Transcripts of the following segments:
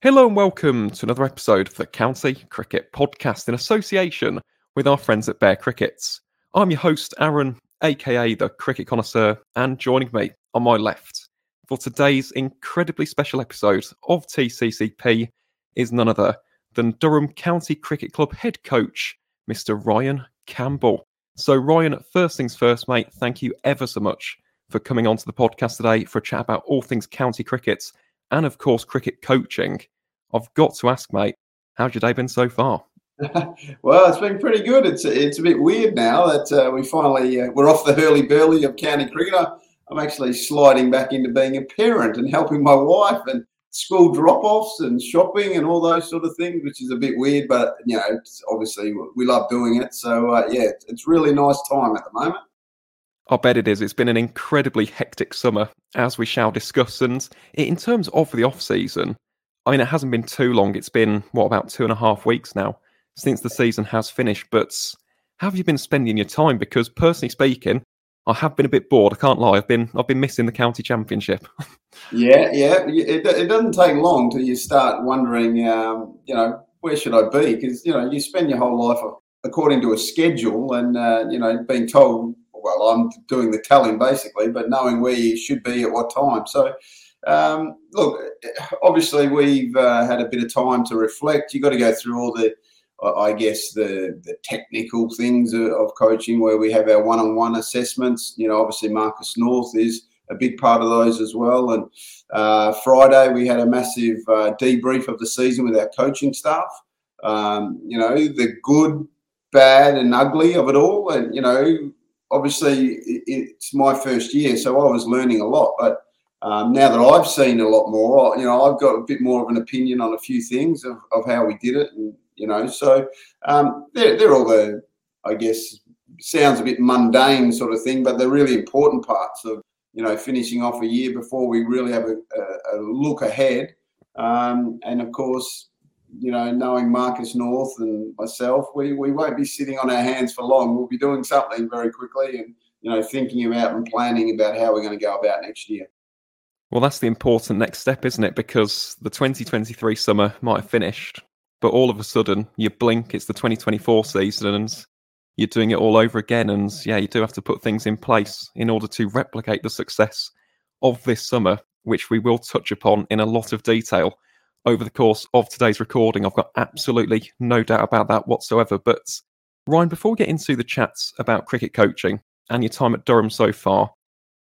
Hello and welcome to another episode of the County Cricket Podcast in association with our friends at Bear Crickets. I'm your host, Aaron, aka the Cricket Connoisseur, and joining me on my left for today's incredibly special episode of TCCP is none other than Durham County Cricket Club head coach, Mr. Ryan Campbell. So, Ryan, first things first, mate, thank you ever so much for coming onto the podcast today for a chat about all things county cricket and, of course, cricket coaching. I've got to ask, mate, how's your day been so far? well, it's been pretty good. It's it's a bit weird now that uh, we finally uh, we're off the hurly burly of county cricket. I'm actually sliding back into being a parent and helping my wife and school drop-offs and shopping and all those sort of things, which is a bit weird, but you know, obviously we love doing it. So uh, yeah, it's really nice time at the moment. I bet it is. It's been an incredibly hectic summer, as we shall discuss. And in terms of the off season, I mean, it hasn't been too long. It's been what about two and a half weeks now since the season has finished. But how have you been spending your time? Because personally speaking, I have been a bit bored. I can't lie. I've been I've been missing the county championship. yeah, yeah. It, it doesn't take long till you start wondering, um, you know, where should I be? Because you know you spend your whole life according to a schedule, and uh, you know being told, well, I'm doing the telling basically, but knowing where you should be at what time. So. Um, look, obviously we've uh, had a bit of time to reflect. You've got to go through all the I guess the the technical things of coaching where we have our one-on-one assessments. You know, obviously Marcus North is a big part of those as well. And uh, Friday we had a massive uh, debrief of the season with our coaching staff. Um, you know, the good, bad, and ugly of it all. And you know, obviously it's my first year, so I was learning a lot, but. Um, now that I've seen a lot more, you know, I've got a bit more of an opinion on a few things of, of how we did it and you know. So um, they're, they're all the, I guess, sounds a bit mundane sort of thing, but they're really important parts of, you know, finishing off a year before we really have a, a, a look ahead. Um, and of course, you know, knowing Marcus North and myself, we, we won't be sitting on our hands for long. We'll be doing something very quickly and, you know, thinking about and planning about how we're going to go about next year. Well, that's the important next step, isn't it? Because the 2023 summer might have finished, but all of a sudden you blink, it's the 2024 season, and you're doing it all over again. And yeah, you do have to put things in place in order to replicate the success of this summer, which we will touch upon in a lot of detail over the course of today's recording. I've got absolutely no doubt about that whatsoever. But Ryan, before we get into the chats about cricket coaching and your time at Durham so far,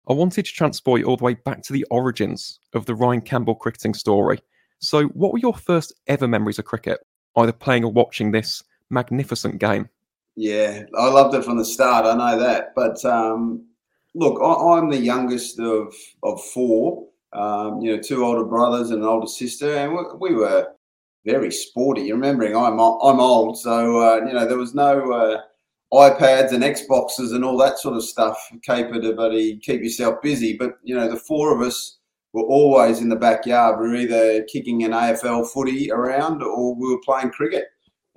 I wanted to transport you all the way back to the origins of the Ryan Campbell cricketing story. So, what were your first ever memories of cricket, either playing or watching this magnificent game? Yeah, I loved it from the start. I know that. But um, look, I, am the youngest of, of four, um, you know, two older brothers and an older sister, and we, we were very sporty. Remembering I'm, I'm old, so, uh, you know, there was no. Uh, iPads and Xboxes and all that sort of stuff caper to buddy keep yourself busy. But you know, the four of us were always in the backyard. We were either kicking an AFL footy around or we were playing cricket.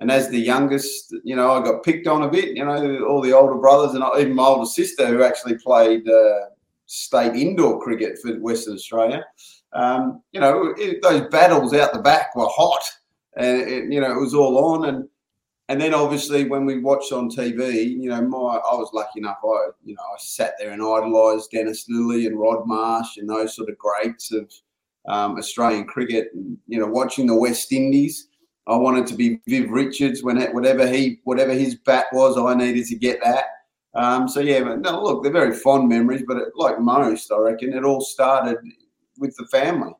And as the youngest, you know, I got picked on a bit. You know, all the older brothers and even my older sister, who actually played uh, state indoor cricket for Western Australia. Um, you know, it, those battles out the back were hot, and it, you know it was all on. And and then obviously when we watched on TV, you know, my I was lucky enough. I you know I sat there and idolised Dennis Lillee and Rod Marsh and those sort of greats of um, Australian cricket. And, you know, watching the West Indies, I wanted to be Viv Richards when whatever he whatever his bat was, I needed to get that. Um, so yeah, but no, look, they're very fond memories, but it, like most, I reckon it all started with the family.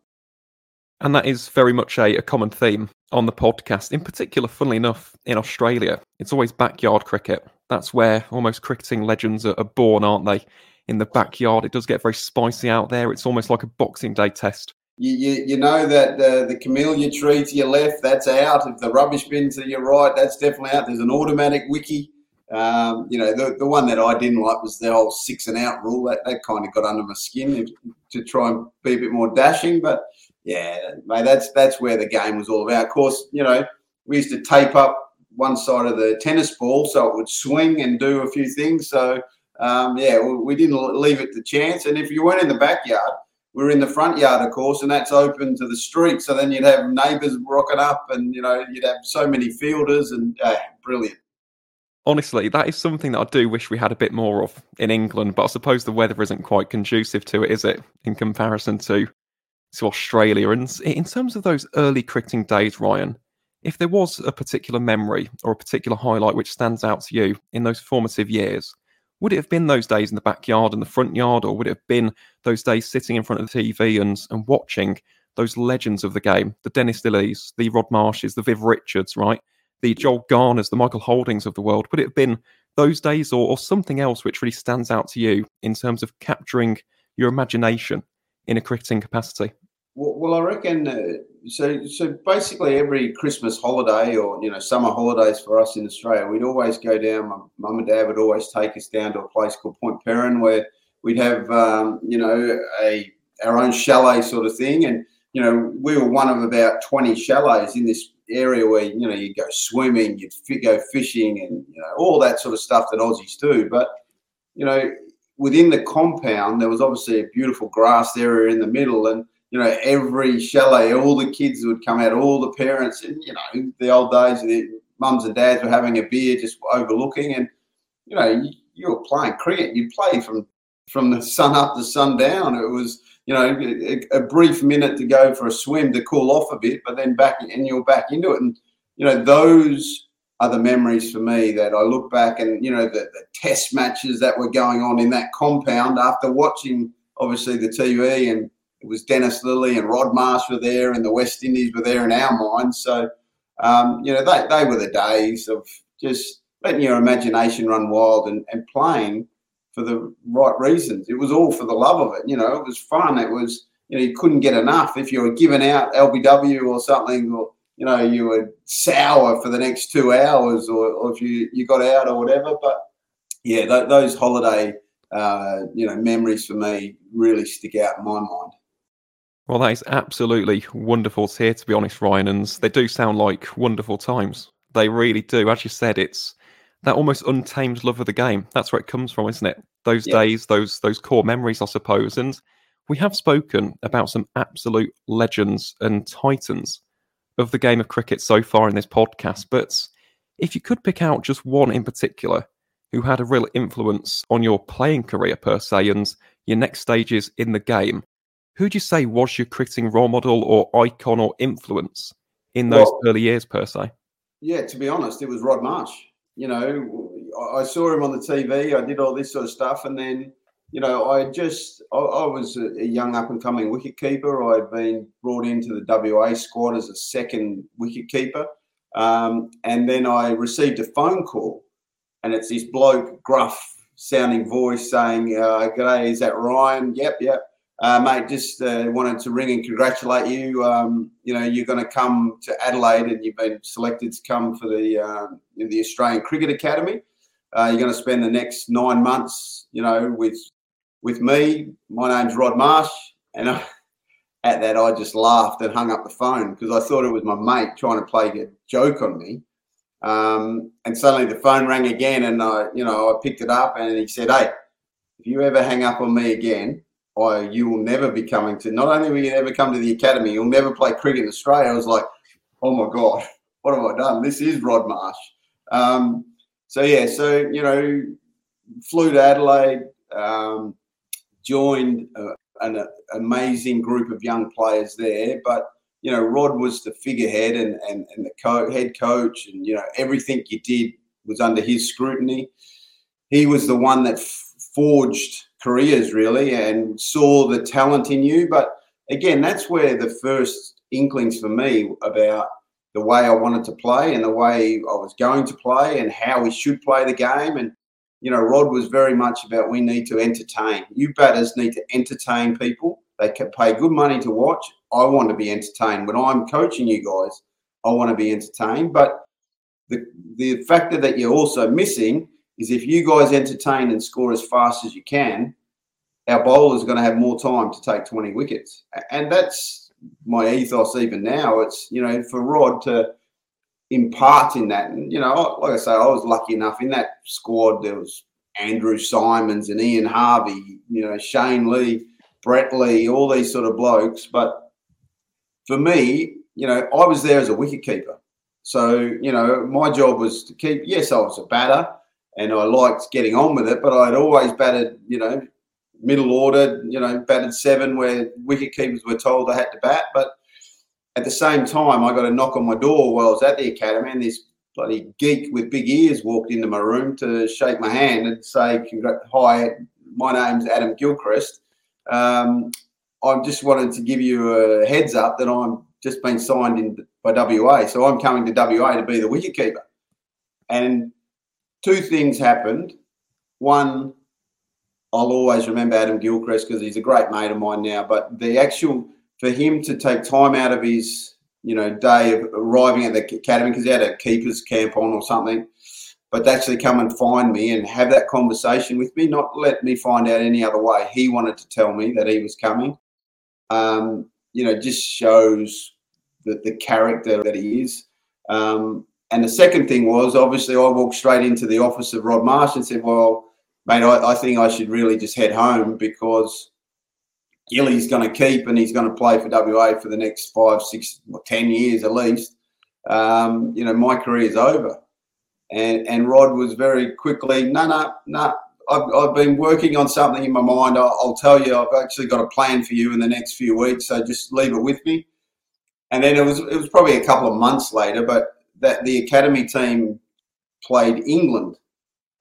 And that is very much a, a common theme on the podcast. In particular, funnily enough, in Australia, it's always backyard cricket. That's where almost cricketing legends are, are born, aren't they? In the backyard, it does get very spicy out there. It's almost like a Boxing Day test. You, you, you know that uh, the camellia tree to your left, that's out. If the rubbish bin to your right, that's definitely out. There's an automatic wicky. Um, you know, the, the one that I didn't like was the whole six and out rule. That, that kind of got under my skin to try and be a bit more dashing. But yeah, mate, that's that's where the game was all about. Of course, you know, we used to tape up one side of the tennis ball so it would swing and do a few things. So um, yeah, we didn't leave it to chance. And if you weren't in the backyard, we are in the front yard, of course, and that's open to the street. So then you'd have neighbours rocking up, and you know you'd have so many fielders, and uh, brilliant. Honestly, that is something that I do wish we had a bit more of in England, but I suppose the weather isn't quite conducive to it, is it, in comparison to to Australia? And in terms of those early cricketing days, Ryan, if there was a particular memory or a particular highlight which stands out to you in those formative years, would it have been those days in the backyard and the front yard, or would it have been those days sitting in front of the TV and, and watching those legends of the game, the Dennis Lillees, the Rod Marshes, the Viv Richards, right? The Joel Garners, the Michael Holdings of the world. Would it have been those days or, or something else which really stands out to you in terms of capturing your imagination in a cricketing capacity? Well, I reckon uh, so. So basically, every Christmas holiday or you know summer holidays for us in Australia, we'd always go down. My mum and dad would always take us down to a place called Point Peron, where we'd have um, you know a our own chalet sort of thing, and you know we were one of about twenty chalets in this area where you know you go swimming, you'd go fishing, and you know all that sort of stuff that Aussies do. But you know within the compound, there was obviously a beautiful grass area in the middle, and you know, every chalet, all the kids would come out, all the parents, and you know, the old days, the mums and dads were having a beer, just overlooking, and you know, you, you were playing cricket. You play from from the sun up to sundown. It was, you know, a, a, brief minute to go for a swim to cool off a bit, but then back and you're back into it. And you know, those are the memories for me that I look back and you know the, the test matches that were going on in that compound after watching obviously the TV and it was Dennis Lillee and Rod Marsh were there, and the West Indies were there in our minds. So, um, you know, they, they were the days of just letting your imagination run wild and, and playing for the right reasons. It was all for the love of it. You know, it was fun. It was, you know, you couldn't get enough if you were giving out LBW or something, or, you know, you were sour for the next two hours, or, or if you, you got out or whatever. But yeah, th- those holiday, uh, you know, memories for me really stick out in my mind. Well, that is absolutely wonderful to hear, to be honest, Ryan. And they do sound like wonderful times. They really do. As you said, it's that almost untamed love of the game. That's where it comes from, isn't it? Those yeah. days, those those core memories, I suppose. And we have spoken about some absolute legends and titans of the game of cricket so far in this podcast. But if you could pick out just one in particular who had a real influence on your playing career per se and your next stages in the game, who would you say was your cricketing role model or icon or influence in those well, early years per se? Yeah, to be honest, it was Rod Marsh. You know, I saw him on the TV. I did all this sort of stuff, and then you know, I just I, I was a, young up and coming wicket keeper. I'd been brought into the WA squad as a second wicket keeper, um, and then I received a phone call, and it's this bloke, gruff sounding voice saying, uh, "G'day, is that Ryan? Yep, yep." Uh, mate, just uh, wanted to ring and congratulate you. Um, you know, you're going to come to Adelaide, and you've been selected to come for the uh, the Australian Cricket Academy. Uh, you're going to spend the next nine months, you know, with with me. My name's Rod Marsh, and I, at that, I just laughed and hung up the phone because I thought it was my mate trying to play a joke on me. Um, and suddenly the phone rang again, and I, you know, I picked it up, and he said, "Hey, if you ever hang up on me again." Oh, you will never be coming to, not only will you never come to the academy, you'll never play cricket in Australia. I was like, oh my God, what have I done? This is Rod Marsh. Um, so, yeah, so, you know, flew to Adelaide, um, joined a, an amazing group of young players there. But, you know, Rod was the figurehead and, and, and the co- head coach, and, you know, everything you did was under his scrutiny. He was the one that f- forged careers really and saw the talent in you. But again, that's where the first inklings for me about the way I wanted to play and the way I was going to play and how we should play the game. And, you know, Rod was very much about we need to entertain. You batters need to entertain people. They can pay good money to watch. I want to be entertained. When I'm coaching you guys, I want to be entertained. But the the factor that you're also missing is if you guys entertain and score as fast as you can, our bowlers going to have more time to take 20 wickets. And that's my ethos even now. It's, you know, for Rod to impart in that. And, you know, like I say, I was lucky enough in that squad. There was Andrew Symonds and Ian Harvey, you know, Shane Lee. Brett Lee, all these sort of blokes. But for me, you know, I was there as a wicket keeper. So, you know, my job was to keep, yes, I was a batter and I liked getting on with it, but I'd always batted, you know, middle order, you know, batted seven where wicket keepers were told they had to bat. But at the same time, I got a knock on my door while I was at the academy, and this bloody geek with big ears walked into my room to shake my hand and say, "Hi, my name's Adam Gilchrist. Um, I just wanted to give you a heads up that I'm just been signed in by WA, so I'm coming to WA to be the wicketkeeper." And two things happened. One, I'll always remember Adam Gilchrist because he's a great mate of mine now. But the actual for him to take time out of his you know day of arriving at the academy because he had a keepers camp on or something, but to actually come and find me and have that conversation with me, not let me find out any other way. He wanted to tell me that he was coming. Um, you know, just shows the, the character that he is. Um, and the second thing was obviously I walked straight into the office of Rod Marsh and said, Well, mate, I, I think I should really just head home because Gilly's going to keep and he's going to play for WA for the next five, six, or ten years at least. Um, you know, my career's over. And and Rod was very quickly, no, no, no. I've, I've been working on something in my mind. I'll, I'll tell you, I've actually got a plan for you in the next few weeks. So just leave it with me. And then it was it was probably a couple of months later, but that the academy team played England,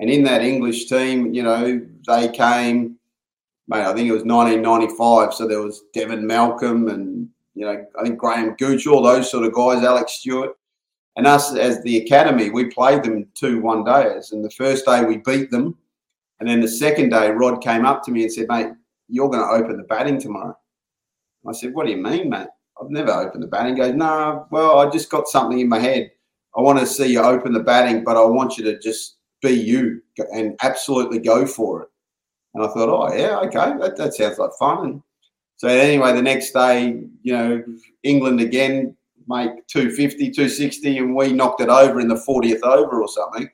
and in that English team, you know, they came mate, I think it was 1995. So there was Devon Malcolm and, you know, I think Graham Gooch, all those sort of guys, Alec Stewart. And us as the academy, we played them two one days. And the first day we beat them. And then the second day, Rod came up to me and said, mate, you're going to open the batting tomorrow. I said, what do you mean, mate? I've never opened the batting. He goes, no, nah, well, I just got something in my head. I want to see you open the batting, but I want you to just be you and absolutely go for it. And I thought, oh, yeah, okay, that, that sounds like fun. And so anyway, the next day, you know, England again make 250, 260, and we knocked it over in the 40th over or something.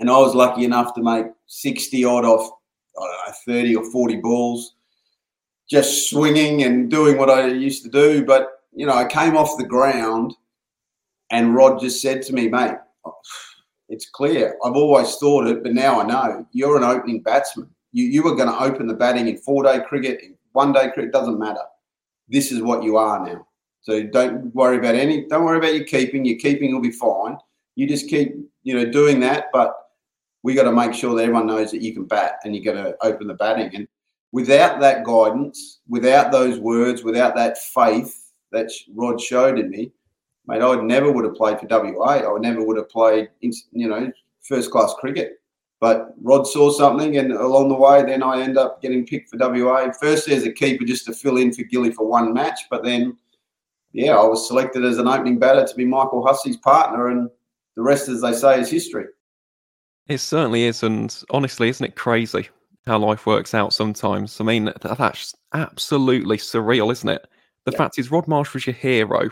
And I was lucky enough to make 60 odd off, I don't know, 30 or 40 balls, just swinging and doing what I used to do. But, you know, I came off the ground and Rod just said to me, mate, it's clear. I've always thought it, but now I know you're an opening batsman. You, you are going to open the batting in four day cricket, in one day cricket, doesn't matter. This is what you are now. So don't worry about any, don't worry about your keeping. Your keeping will be fine. You just keep, you know, doing that. But we got to make sure that everyone knows that you can bat and you're going to open the batting. And without that guidance, without those words, without that faith that Rod showed in me, mate, I never would have played for WA. I never would have played, in, you know, first class cricket. But Rod saw something, and along the way, then I end up getting picked for WA. First as a keeper just to fill in for Gilly for one match, but then, yeah, I was selected as an opening batter to be Michael Hussey's partner, and the rest, as they say, is history. It certainly is, and honestly, isn't it crazy how life works out sometimes? I mean, that's absolutely surreal, isn't it? The yeah. fact is, Rod Marsh was your hero,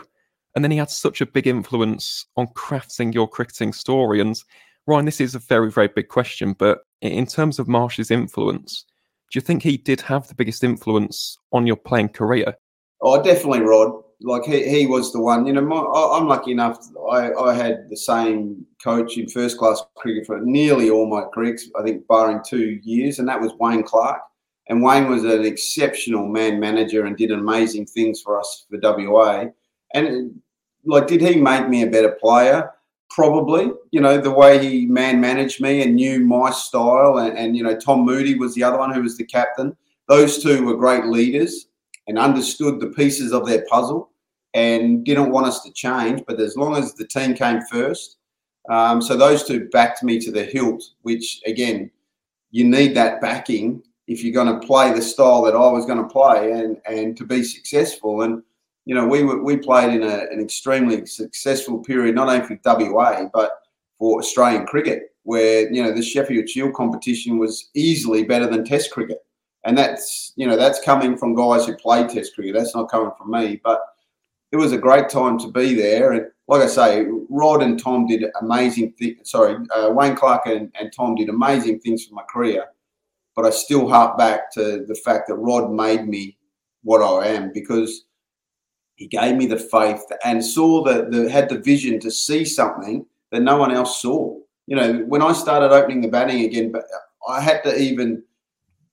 and then he had such a big influence on crafting your cricketing story, and Ryan, this is a very, very big question, but in terms of Marsh's influence, do you think he did have the biggest influence on your playing career? Oh, definitely, Rod. Like he, he was the one. You know, my, I'm lucky enough. I, I had the same coach in first class cricket for nearly all my careers. I think barring two years, and that was Wayne Clark. And Wayne was an exceptional man manager and did amazing things for us for WA. And like, did he make me a better player? probably. You know, the way he man managed me and knew my style. And, and, you know, Tom Moody was the other one who was the captain. Those two were great leaders and understood the pieces of their puzzle and didn't want us to change. But as long as the team came first, um, so those two backed me to the hilt, which again, you need that backing if you're going to play the style that I was going to play and, and to be successful. And you know, we we played in a, an extremely successful period, not only for WA but for Australian cricket, where you know the Sheffield Shield competition was easily better than Test cricket, and that's you know that's coming from guys who played Test cricket. That's not coming from me, but it was a great time to be there. And like I say, Rod and Tom did amazing things. Sorry, uh, Wayne Clark and, and Tom did amazing things for my career. but I still harp back to the fact that Rod made me what I am because he gave me the faith and saw that the had the vision to see something that no one else saw. You know, when I started opening the batting again, but I had to even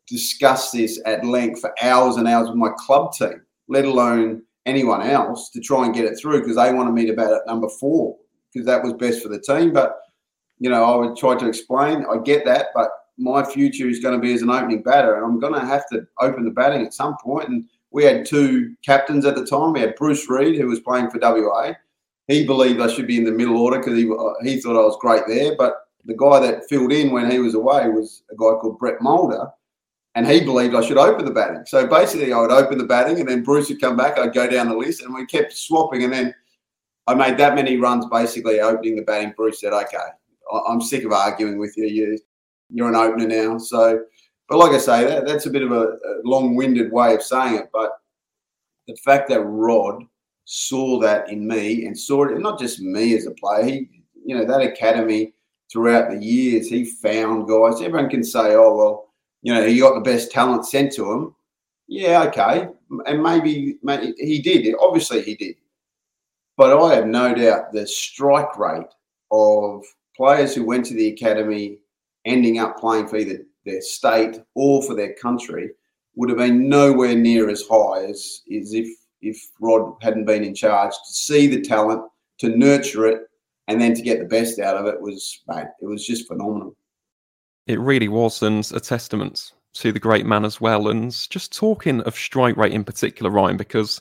discuss this at length for hours and hours with my club team, let alone anyone else, to try and get it through because they wanted me to bat at number four because that was best for the team. But you know, I would try to explain. I get that, but my future is going to be as an opening batter, and I'm going to have to open the batting at some point. And we had two captains at the time. We had Bruce Reid, who was playing for WA. He believed I should be in the middle order because he he thought I was great there. But the guy that filled in when he was away was a guy called Brett Mulder, and he believed I should open the batting. So basically, I would open the batting, and then Bruce would come back. I'd go down the list, and we kept swapping. And then I made that many runs, basically opening the batting. Bruce said, "Okay, I'm sick of arguing with you. you you're an opener now." So, but like I say, that, that's a bit of a, a long-winded way of saying it. But the fact that Rod saw that in me and saw it, and not just me as a player, he, you know, that academy throughout the years, he found guys. Everyone can say, "Oh well." you know, he got the best talent sent to him. Yeah, okay. And maybe, maybe he did. Obviously, he did. But I have no doubt the strike rate of players who went to the academy ending up playing for either their state or for their country would have been nowhere near as high as, as if if Rod hadn't been in charge. To see the talent, to nurture it, and then to get the best out of it was, mate, it was just phenomenal it really was, and a testament to the great man as well. And just talking of strike rate in particular, Ryan, because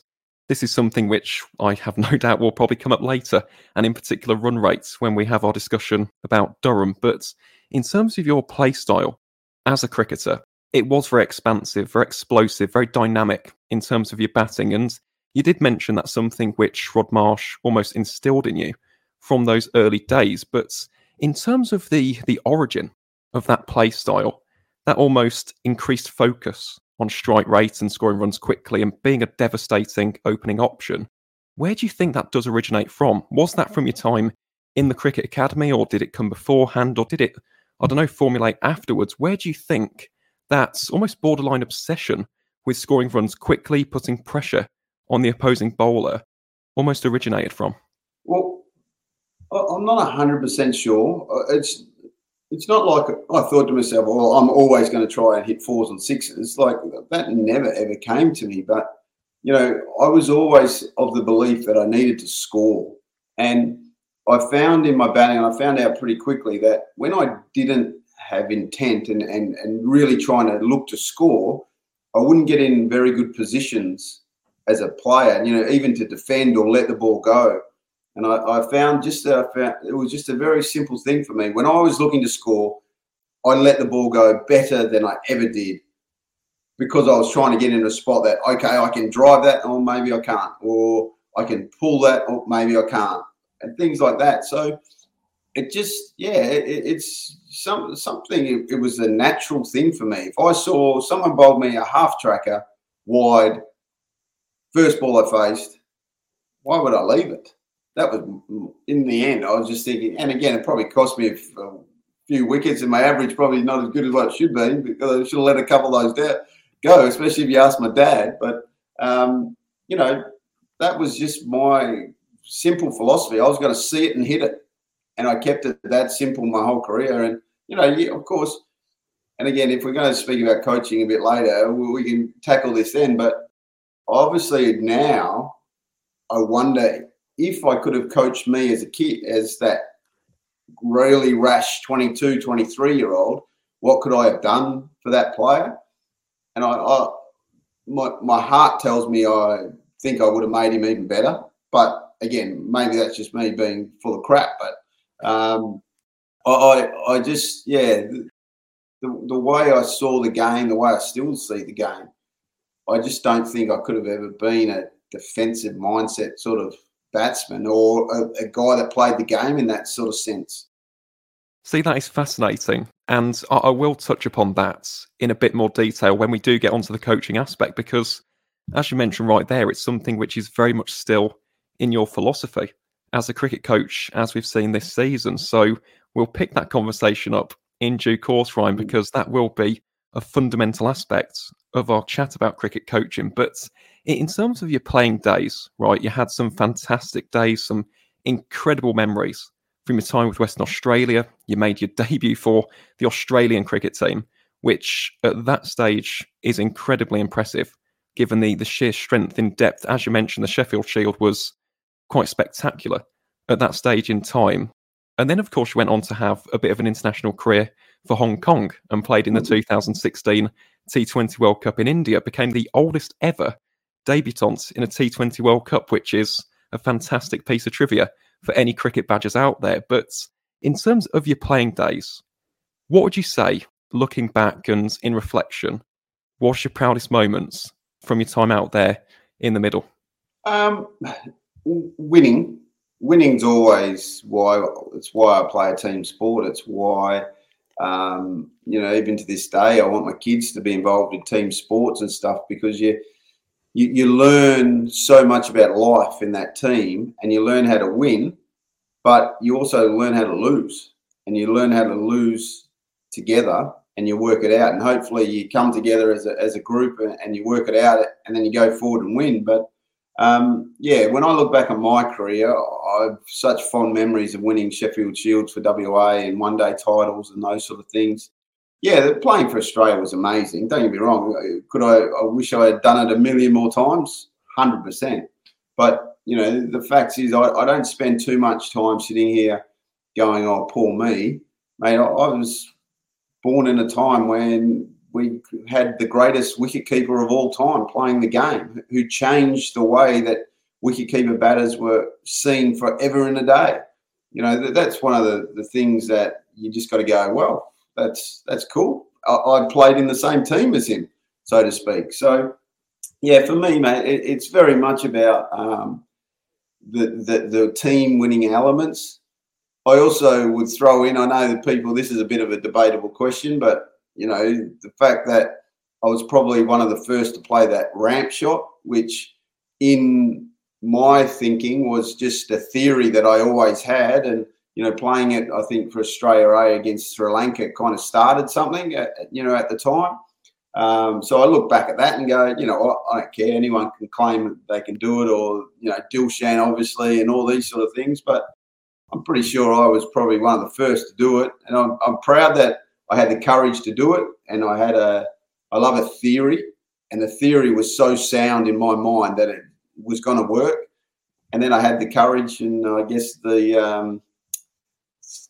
this is something which I have no doubt will probably come up later, and in particular run rates when we have our discussion about Durham. But in terms of your play style as a cricketer, it was very expansive, very explosive, very dynamic in terms of your batting. And you did mention that something which Rod Marsh almost instilled in you from those early days. But in terms of the the origin of that play style, that almost increased focus on strike rate and scoring runs quickly and being a devastating opening option. Where do you think that does originate from? Was that from your time in the Cricket Academy or did it come beforehand or did it, I don't know, formulate afterwards? Where do you think that's almost borderline obsession with scoring runs quickly, putting pressure on the opposing bowler almost originated from? Well, I'm not 100% sure. Uh, it's it's not like I thought to myself, well, I'm always going to try and hit fours and sixes. Like that never ever came to me. But, you know, I was always of the belief that I needed to score. And I found in my batting, and I found out pretty quickly that when I didn't have intent and, and, and really trying to look to score, I wouldn't get in very good positions as a player, you know, even to defend or let the ball go. And I, I found just that I found, it was just a very simple thing for me. When I was looking to score, I let the ball go better than I ever did because I was trying to get in a spot that okay, I can drive that, or maybe I can't, or I can pull that, or maybe I can't, and things like that. So it just yeah, it, it's some something. It, it was a natural thing for me. If I saw someone bowled me a half tracker wide, first ball I faced, why would I leave it? that was in the end. I was just thinking, and again, it probably cost me a, few wickets, and my average probably not as good as what it should be because I should have let a couple of those down, go, especially if you ask my dad. But um, you know, that was just my simple philosophy. I was going to see it and hit it, and I kept it that simple my whole career. And you know, yeah, of course. And again, if we're going to speak about coaching a bit later, we can tackle this then. But obviously now, I wonder if I could have coached me as a kid, as that really rash 22, 23 year old, what could I have done for that player? And I, I my, my heart tells me I think I would have made him even better. But again, maybe that's just me being full of crap. But um, I, I just, yeah, the, the, way I saw the game, the way I still see the game, I just don't think I could have ever been a defensive mindset sort of batsman or a, a guy that played the game in that sort of sense. See, that is fascinating. And I, I will touch upon that in a bit more detail when we do get onto the coaching aspect, because as you mentioned right there, it's something which is very much still in your philosophy as a cricket coach, as we've seen this season. So we'll pick that conversation up in due course, Ryan, because that will be a fundamental aspect of our chat about cricket coaching. But in terms of your playing days, right, you had some fantastic days, some incredible memories from your time with Western Australia. You made your debut for the Australian cricket team, which at that stage is incredibly impressive, given the, the sheer strength in depth. As you mentioned, the Sheffield Shield was quite spectacular at that stage in time. And then, of course, she went on to have a bit of an international career for Hong Kong and played in the mm-hmm. 2016 T20 World Cup in India, became the oldest ever debutant in a T20 World Cup, which is a fantastic piece of trivia for any cricket badgers out there. But in terms of your playing days, what would you say, looking back and in reflection, what's your proudest moments from your time out there in the middle? Um, winning. Winning's always why it's why I play a team sport. It's why um, you know, even to this day, I want my kids to be involved in team sports and stuff because you, you, you learn so much about life in that team, and you learn how to win, but you also learn how to lose, and you learn how to lose together, and you work it out, and hopefully you come together as a, as a group and, and you work it out, and then you go forward and win. But um, yeah, when I look back on my career, I've such fond memories of winning Sheffield Shields for WA and one day titles and those sort of things. Yeah, playing for Australia was amazing. Don't get me wrong. Could I? I wish I had done it a million more times. Hundred percent. But you know, the fact is, I, I, don't spend too much time sitting here going, "Oh, poor me." Mate, I, I was born in a time when we had the greatest wicketkeeper of all time playing the game, who changed the way that wicketkeeper batters were seen forever and a day. You know, that's one of the, the things that you just got to go, well, that's that's cool. I, I, played in the same team as him, so to speak. So, yeah, for me, mate, it, it's very much about um, the, the the team winning elements. I also would throw in. I know that people. This is a bit of a debatable question, but you know, the fact that I was probably one of the first to play that ramp shot, which in my thinking was just a theory that I always had. And, you know, playing it, I think, for Australia A against Sri Lanka kind of started something, at, you know, at the time. Um, so I look back at that and go, you know, I, don't care. Anyone can claim they can do it, or you know, Dilshan obviously, and all these sort of things. But I'm pretty sure I was probably one of the first to do it, and I'm, I'm proud that I had the courage to do it, and I had a I love a theory, and the theory was so sound in my mind that it was going to work. And then I had the courage, and I guess the um,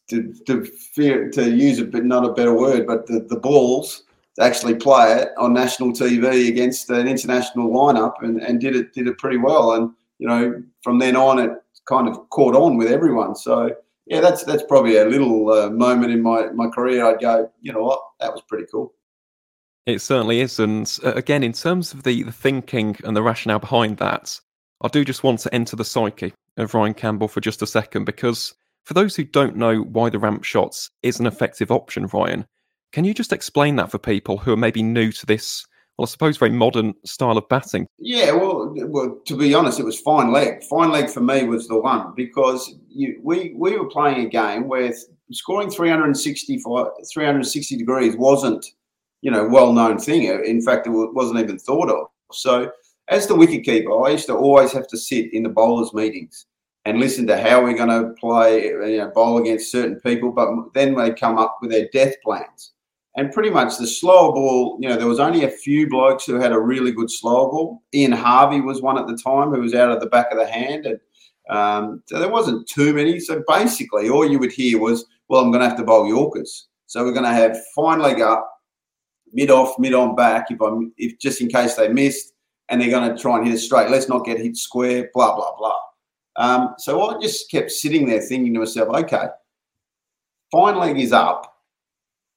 to to fear to use a but not a better word, but the, the balls to actually play it on national TV against an international lineup, and, and did it did it pretty well. And you know, from then on, it kind of caught on with everyone. So yeah, that's that's probably a little uh, moment in my my career. I'd go, you know what, that was pretty cool. It certainly is, and uh, again, in terms of the the thinking and the rationale behind that, I do just want to enter the psyche of Ryan Campbell for just a second, because for those who don't know why the ramp shots is an effective option, Ryan, can you just explain that for people who are maybe new to this well, I suppose very modern style of batting. Yeah, well, well, to be honest, it was fine leg. Fine leg for me was the one because you, we we were playing a game where scoring 360 360 degrees wasn't, you know, well known thing. Uh, in fact, it wasn't even thought of. So, as the wicket keeper, I used to always have to sit in the bowlers' meetings and listen to how we're going to play, uh, you know, bowl against certain people. But then they come up with their death plans and pretty much the slower ball, you know, there was only a few blokes who had a really good slower ball. Ian Harvey was one at the time who was out of the back of the hand. And um, so there wasn't too many. So basically, all you would hear was, well, I'm going to have to bowl Yorkers. So we're going to have fine leg up, mid off, mid on back, if I'm, if just in case they missed, and they're going to try and hit it straight. Let's not get hit square, blah, blah, blah. Um, so I just kept sitting there thinking to myself, okay, fine leg is up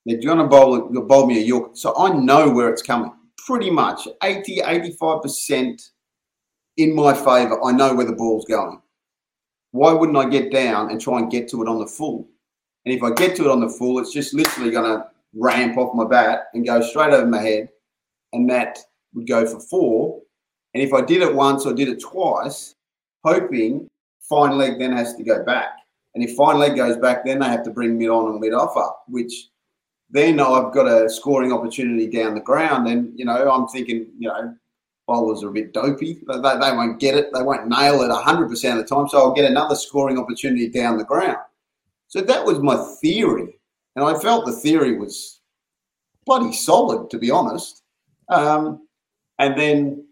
they're going to bowl, bowl me a York. So I know where it's coming. Pretty much 80, 85% in my favour. I know where the ball's going. Why wouldn't I get down and try and get to it on the full? And if I get to it on the full, it's just literally going to ramp off my bat and go straight over my head. And that would go for four. And if I did it once or did it twice, hoping fine leg then has to go back. And if fine leg goes back, then they have to bring mid on and mid off up, which then I've got a scoring opportunity down the ground, and you know I'm thinking, you know, bowlers are a bit dopey. They, they won't get it. They won't nail it 100% of the time. So I'll get another scoring opportunity down the ground. So that was my theory. And I felt the theory was bloody solid, to be honest. Um, and then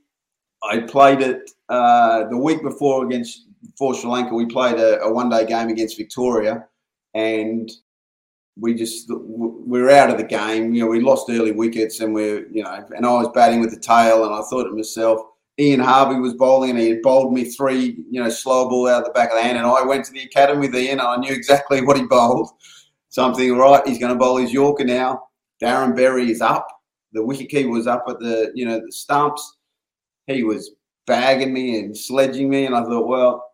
I played it uh, the week before against for Sri Lanka. We played a, a one day game against Victoria. And we just we are out of the game. You know, we lost early wickets, and we're you know, and I was batting with the tail, and I thought to myself, Ian Harvey was bowling, and he had bowled me three, you know, slow ball out of the back of the hand, and I went to the academy with Ian, and I knew exactly what he bowled. Something right, he's going to bowl his Yorker now. Darren Berry is up. The wicketkeeper was up at the you know the stumps. He was bagging me and sledging me, and I thought, well,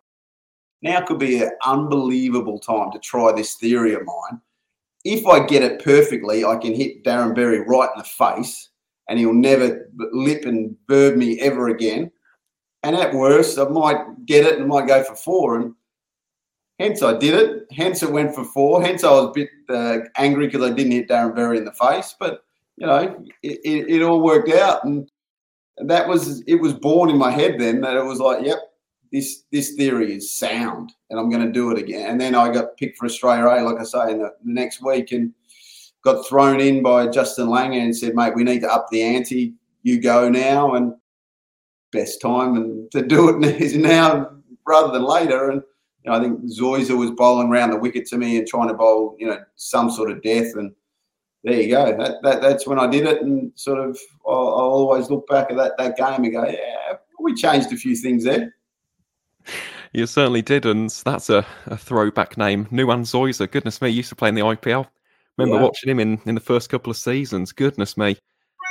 now could be an unbelievable time to try this theory of mine if I get it perfectly, I can hit Darren Berry right in the face and he'll never lip and bird me ever again. And at worst, I might get it and might go for four. And hence I did it. Hence it went for four. Hence I was a bit uh, angry because I didn't hit Darren Berry in the face. But, you know, it, it, it all worked out. And that was, it was born in my head then that it was like, yep, this this theory is sound and I'm going to do it again. And then I got picked for Australia A, like I say, in the, the next week and got thrown in by Justin Langer and said, mate, we need to up the ante. You go now. And best time and to do it is now rather than later. And you know, I think Zoysa was bowling around the wicket to me and trying to bowl, you know, some sort of death. And there you go. That, that that's when I did it. And sort of, I'll, I'll always look back at that, that game and go, yeah, we changed a few things there. You certainly did, and that's a, a throwback name. Nuwan Zoysa. Goodness me, used to play in the IPL. Remember yeah. watching him in, in the first couple of seasons. Goodness me,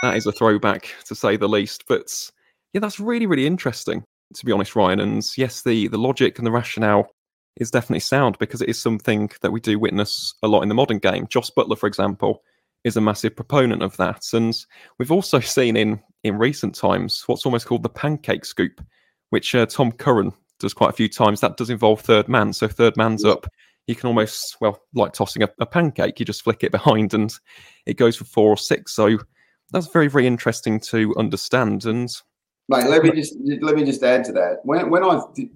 that is a throwback to say the least. But yeah, that's really, really interesting, to be honest, Ryan. And yes, the, the logic and the rationale is definitely sound because it is something that we do witness a lot in the modern game. Jos Buttler, for example, is a massive proponent of that. And we've also seen in, in recent times what's almost called the pancake scoop, which uh, Tom Curran does quite a few times. That does involve third man. So third man's up. You can almost, well, like tossing a, a pancake, you just flick it behind and it goes for four or six. So that's very, very interesting to understand. And mate, let me just let me just add to that. When when I did,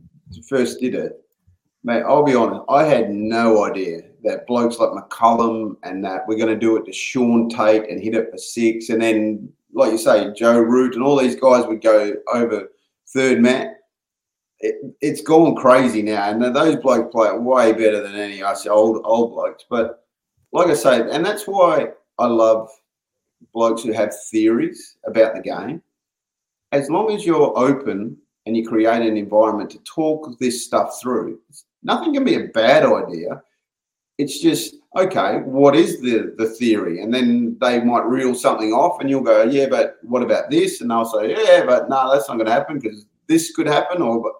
first did it, mate, I'll be honest, I had no idea that blokes like McCullum and that we're going to do it to Shaun Tait and hit it for six, and then like you say, Joe Root and all these guys would go over third man it, it's gone crazy now, and those blokes play it way better than any us old old blokes. But like I say, and that's why I love blokes who have theories about the game. As long as you're open and you create an environment to talk this stuff through, nothing can be a bad idea. It's just okay. What is the the theory? And then they might reel something off, and you'll go, yeah, but what about this? And they'll say, yeah, but no, that's not going to happen because this could happen, or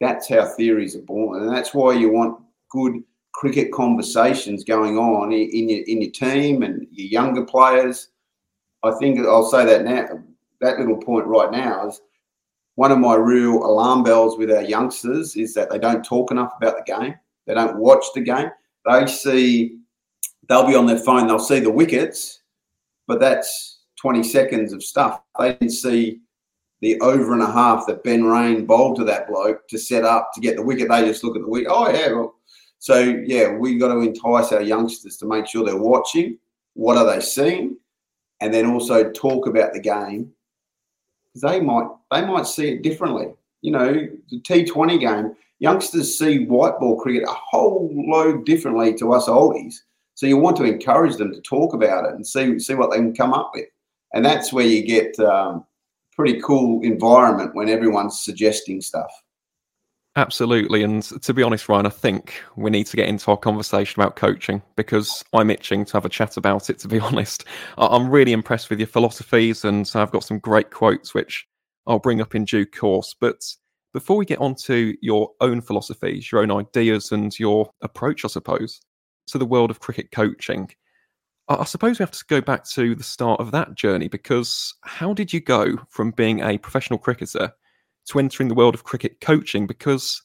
that's how theories are born, and that's why you want good cricket conversations going on in your in your team and your younger players. I think I'll say that now. That little point right now is one of my real alarm bells with our youngsters is that they don't talk enough about the game. They don't watch the game. They see they'll be on their phone. They'll see the wickets, but that's 20 seconds of stuff. They didn't see the over and a half that Ben Raine bowled to that bloke to set up to get the wicket. They just look at the wicket. Oh yeah. Well, so yeah, we got to entice our youngsters to make sure they're watching. What are they seeing? And then also talk about the game they might they might see it differently. You know, the T20 game, youngsters see white ball cricket a whole load differently to us oldies. So you want to encourage them to talk about it and see see what they can come up with, and that's where you get um, pretty cool environment when everyone's suggesting stuff. Absolutely. And to be honest, Ryan, I think we need to get into our conversation about coaching because I'm itching to have a chat about it, to be honest. I'm really impressed with your philosophies and I've got some great quotes which I'll bring up in due course. But before we get on to your own philosophies, your own ideas, and your approach, I suppose, to the world of cricket coaching, I suppose we have to go back to the start of that journey because how did you go from being a professional cricketer to entering the world of cricket coaching? Because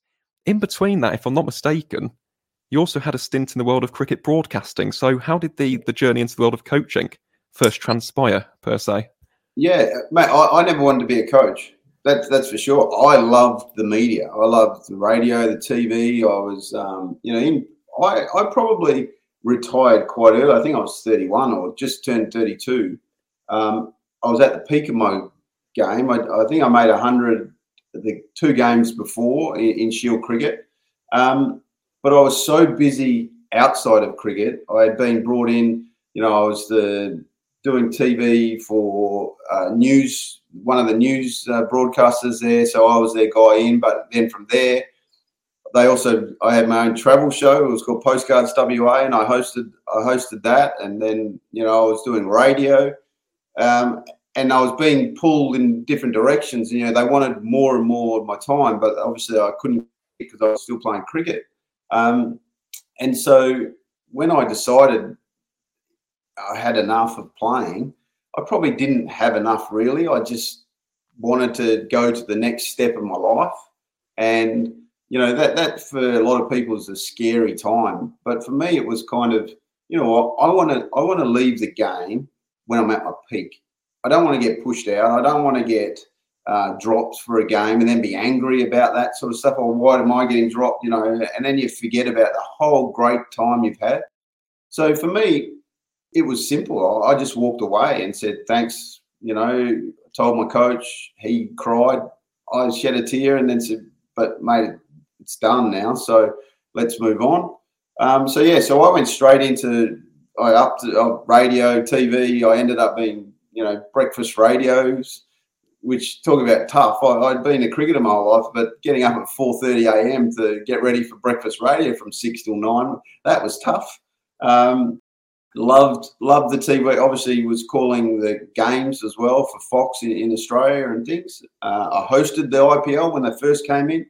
in between that, if I'm not mistaken, you also had a stint in the world of cricket broadcasting. So, how did the the journey into the world of coaching first transpire, per se? Yeah, mate, I, I never wanted to be a coach. That's that's for sure. I loved the media. I loved the radio, the TV. I was, um, you know, in, I I probably retired quite early. I think I was 31 or just turned 32. Um, I was at the peak of my game. I, I think I made 100 the two games before in, in Shield cricket. Um, but I was so busy outside of cricket. I had been brought in, you know, I was the doing TV for uh, news, one of the news uh, broadcasters there. So I was their guy in. But then from there, they also I had my own travel show. It was called Postcards WA, and I hosted I hosted that. And then you know I was doing radio, um, and I was being pulled in different directions. You know they wanted more and more of my time, but obviously I couldn't because I was still playing cricket. Um, and so when I decided I had enough of playing, I probably didn't have enough really. I just wanted to go to the next step of my life. And, you know, that, that for a lot of people is a scary time. But for me, it was kind of, you know I want to, I want to leave the game when I'm at my peak. I don't want to get pushed out. I don't want to get uh, drops for a game and then be angry about that sort of stuff. Or why am I getting dropped? You know, and then you forget about the whole great time you've had. So for me, it was simple. I just walked away and said, thanks. You know, told my coach, he cried. I shed a tear and then said, but mate, it's done now. So let's move on. Um, so yeah, so I went straight into I up to uh, radio, TV. I ended up being, you know, breakfast radios which talk about tough. I, had been a cricketer my life, but getting up at 4:30 a.m. to get ready for breakfast radio from six till nine, that was tough. Um, loved loved the TV. Obviously, was calling the games as well for Fox in, in Australia and things. Uh, I hosted the IPL when they first came in.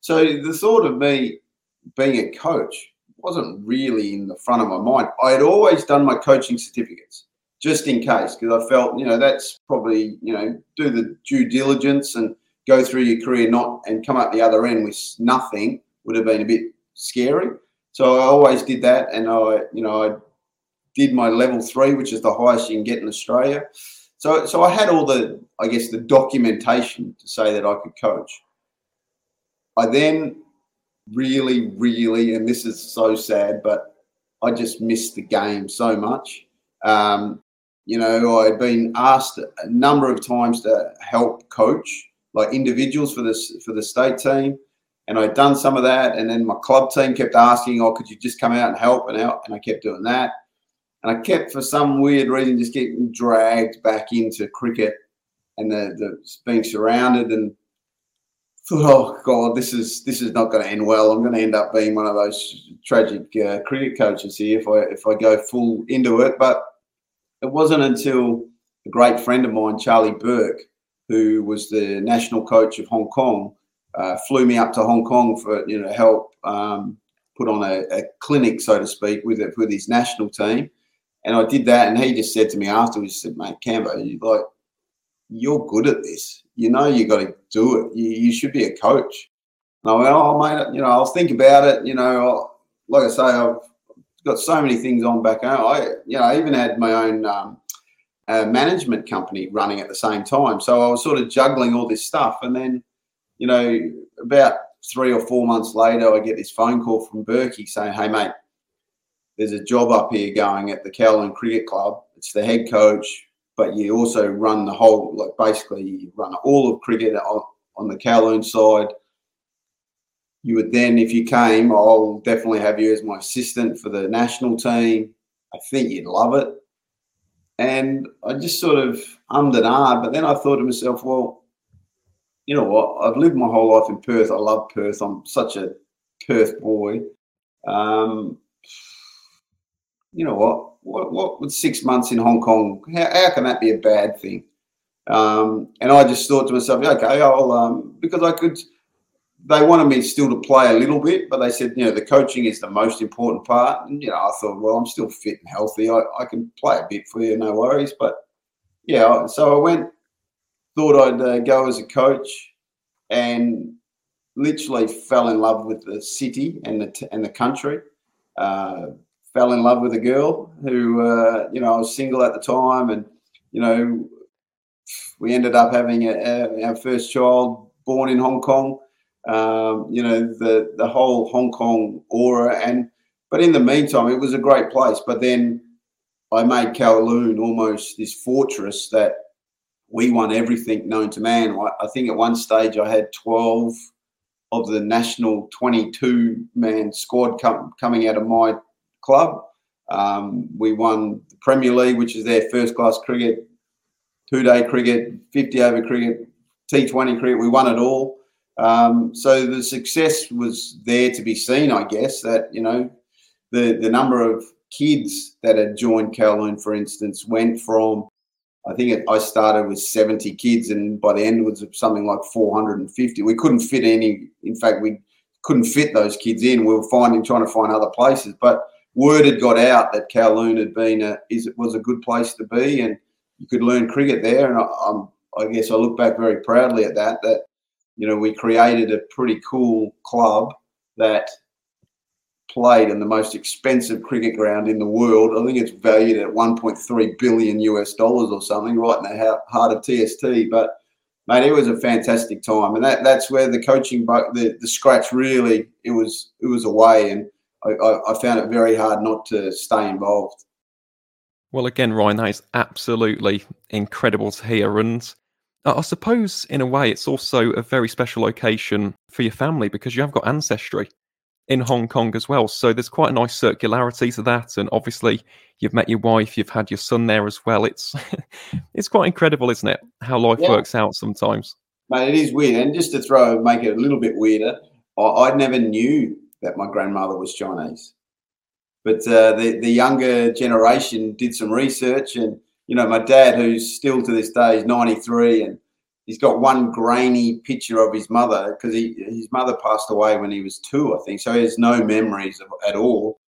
So the thought of me being a coach wasn't really in the front of my mind. I had always done my coaching certificates just in case, because I felt, you know, that's probably, you know, do the due diligence and go through your career not and come up the other end with nothing would have been a bit scary. So I always did that, and I, you know, I did my level three, which is the highest you can get in Australia. So, so I had all the, I guess, the documentation to say that I could coach. I then really, really, and this is so sad, but I just missed the game so much. Um, you know, I'd been asked a number of times to help coach like individuals for this for the state team, and I'd done some of that. And then my club team kept asking, "Oh, could you just come out and help?" And out, and I kept doing that. And I kept, for some weird reason, just getting dragged back into cricket and the, the being surrounded and thought, oh god, this is this is not going to end well. I'm going to end up being one of those tragic uh, cricket coaches here if I if I go full into it. But it wasn't until a great friend of mine, Charlie Burke, who was the national coach of Hong Kong, uh, flew me up to Hong Kong for you know help um, put on a, a, clinic, so to speak, with it with his national team. And I did that, and he just said to me afterwards, he said, "Mate, Cambo, you like you're good at this. You know you got to do it. You, you, should be a coach." And I went, "Oh, mate, you know, I'll think about it. You know, like I say, I've got so many things on back home. I, you know, I even had my own um, uh, management company running at the same time. So I was sort of juggling all this stuff. And then, you know, about three or four months later, I get this phone call from Berkey saying, "Hey, mate, there's a job up here going at the Kowloon Cricket Club. It's the head coach, but you also run the whole, like basically, you run all of cricket on, on the Kowloon side." you would then, if you came, I'll definitely have you as my assistant for the national team. I think you'd love it. And I just sort of ummed and ahed, but then I thought to myself, well, you know what? I've lived my whole life in Perth. I love Perth. I'm such a Perth boy. Um, you know what? What, what with six months in Hong Kong? How, how can that be a bad thing? Um, and I just thought to myself, okay, I'll um, because I could they wanted me still to play a little bit, but they said, you know, the coaching is the most important part. And, you know, I thought, well, I'm still fit and healthy. I, I can play a bit for you, no worries. But yeah, so I went, thought I'd uh, go as a coach and literally fell in love with the city and the, t- and the country. Uh, fell in love with a girl who, uh, you know, I was single at the time, and you know, we ended up having a, a, our first child born in Hong Kong. Um, you know, the the whole Hong Kong aura, and but in the meantime, it was a great place. But then I made Kowloon almost this fortress that we won everything known to man. I think at one stage I had 12 of the national 22 man squad com- coming out of my club. Um, we won the Premier League, which is their first class cricket, two day cricket, 50 over cricket, T20 cricket. We won it all. Um, so the success was there to be seen, I guess, that, you know, the, the number of kids that had joined Kowloon, for instance, went from I think it, I started with 70 kids, and by the end it was something like 450. We couldn't fit any. In fact, we couldn't fit those kids in. We were finding trying to find other places, but word had got out that Kowloon had been a, is was a good place to be, and you could learn cricket there. And I, I'm, I guess I look back very proudly at that. That you know we created a pretty cool club that played in the most expensive cricket ground in the world. I think it's valued at 1.3 billion US dollars or something, right in the heart of TST. But mate, it was a fantastic time, and that that's where the coaching, the the scratch really it was it was away, and I, I, I found it very hard not to stay involved. Well, again, Ryan, that is absolutely incredible to hear, and. I suppose, in a way, it's also a very special location for your family because you have got ancestry in Hong Kong as well. So there's quite a nice circularity to that. And obviously, you've met your wife, you've had your son there as well. It's it's quite incredible, isn't it? How life yeah. works out sometimes. Mate, it is weird. And just to throw, make it a little bit weirder, I, I never knew that my grandmother was Chinese. But uh, the the younger generation did some research, and you know, my dad, who's still to this day is 93, and he's got one grainy picture of his mother because his mother passed away when he was two, I think. So he has no memories of, at all.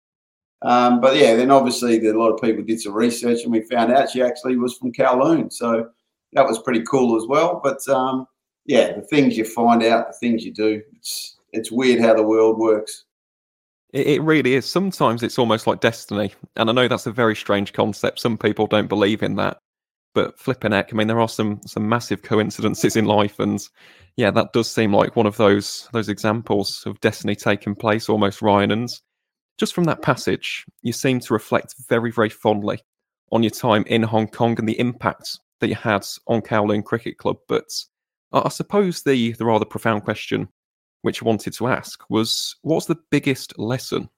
Um, but yeah, then obviously a lot of people did some research and we found out she actually was from Kowloon. So that was pretty cool as well. But um, yeah, the things you find out, the things you do, it's it's weird how the world works. It, really is. Sometimes it's almost like destiny, and I know that's a very strange concept. Some people don't believe in that, but flipping heck, I mean, there are some some massive coincidences in life, and yeah, that does seem like one of those those examples of destiny taking place, almost Ryan. And just from that passage, you seem to reflect very, very fondly on your time in Hong Kong and the impact that you had on Kowloon Cricket Club. But I suppose the the rather profound question which I wanted to ask was, what's the biggest lesson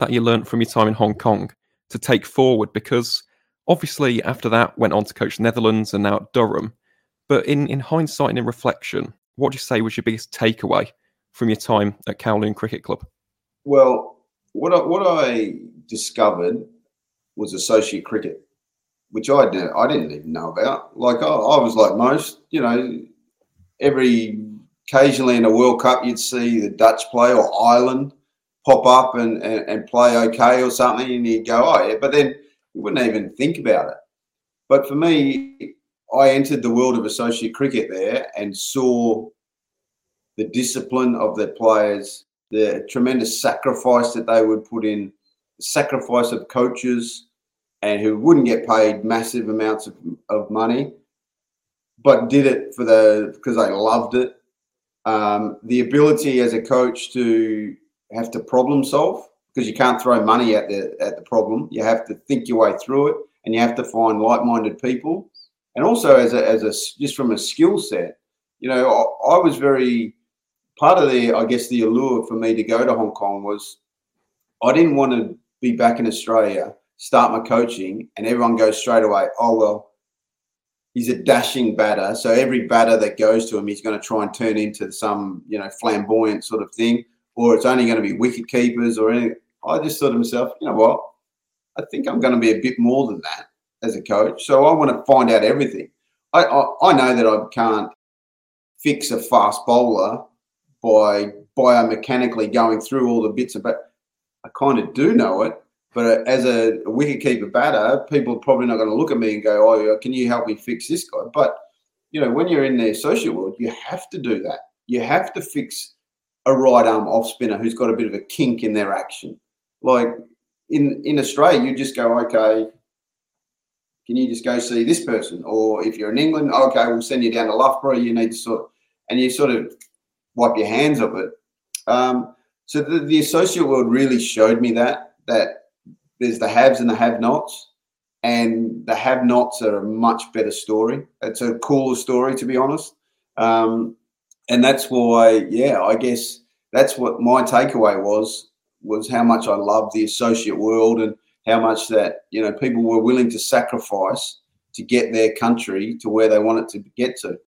that you learned from your time in Hong Kong to take forward? Because Obviously, after that, went on to coach Netherlands and now at Durham. But in, in hindsight and in reflection, what do you say was your biggest takeaway from your time at Kowloon Cricket Club? Well, what I, what I discovered was associate cricket, which I didn't, I didn't even know about. Like I, I was like most, you know, every occasionally in a World Cup you'd see the Dutch play or Ireland pop up and, and, and play okay or something, and you'd go, oh yeah. But then you wouldn't even think about it. But for me, I entered the world of associate cricket there and saw the discipline of the players, the tremendous sacrifice that they would put in, the sacrifice of coaches and who wouldn't get paid massive amounts of, of money, but did it for the because they loved it. Um, the ability as a coach to have to problem solve because you can't throw money at the at the problem. You have to think your way through it, and you have to find like-minded people. And also, as a as a just from a skill set, you know, I, I was very part of the I guess the allure for me to go to Hong Kong was I didn't want to be back in Australia, start my coaching, and everyone goes straight away. Oh well, he's a dashing batter, so every batter that goes to him, he's going to try and turn into some you know flamboyant sort of thing, or it's only going to be wicket keepers or anything. I just thought to myself, you know what? I think I'm going to be a bit more than that as a coach. So I want to find out everything. I, I, I know that I can't fix a fast bowler by biomechanically going through all the bits, but I kind of do know it. But as a, a wicketkeeper batter, people are probably not going to look at me and go, "Oh, can you help me fix this guy?" But you know, when you're in the social world, you have to do that. You have to fix a right arm off spinner who's got a bit of a kink in their action Like in in Australia, you just go, okay, can you just go see this person? Or if you're in England, okay, we'll send you down to Loughborough. You need to sort, and you sort of wipe your hands of it. Um, so the, the associate world really showed me that that there's the haves and the have-nots, and the have-nots are a much better story. It's a cooler story, to be honest. Um, and that's why, yeah, I guess that's what my takeaway was was how much I loved the associate world and how much that you know people were willing to sacrifice to get their country to where they want it to get to.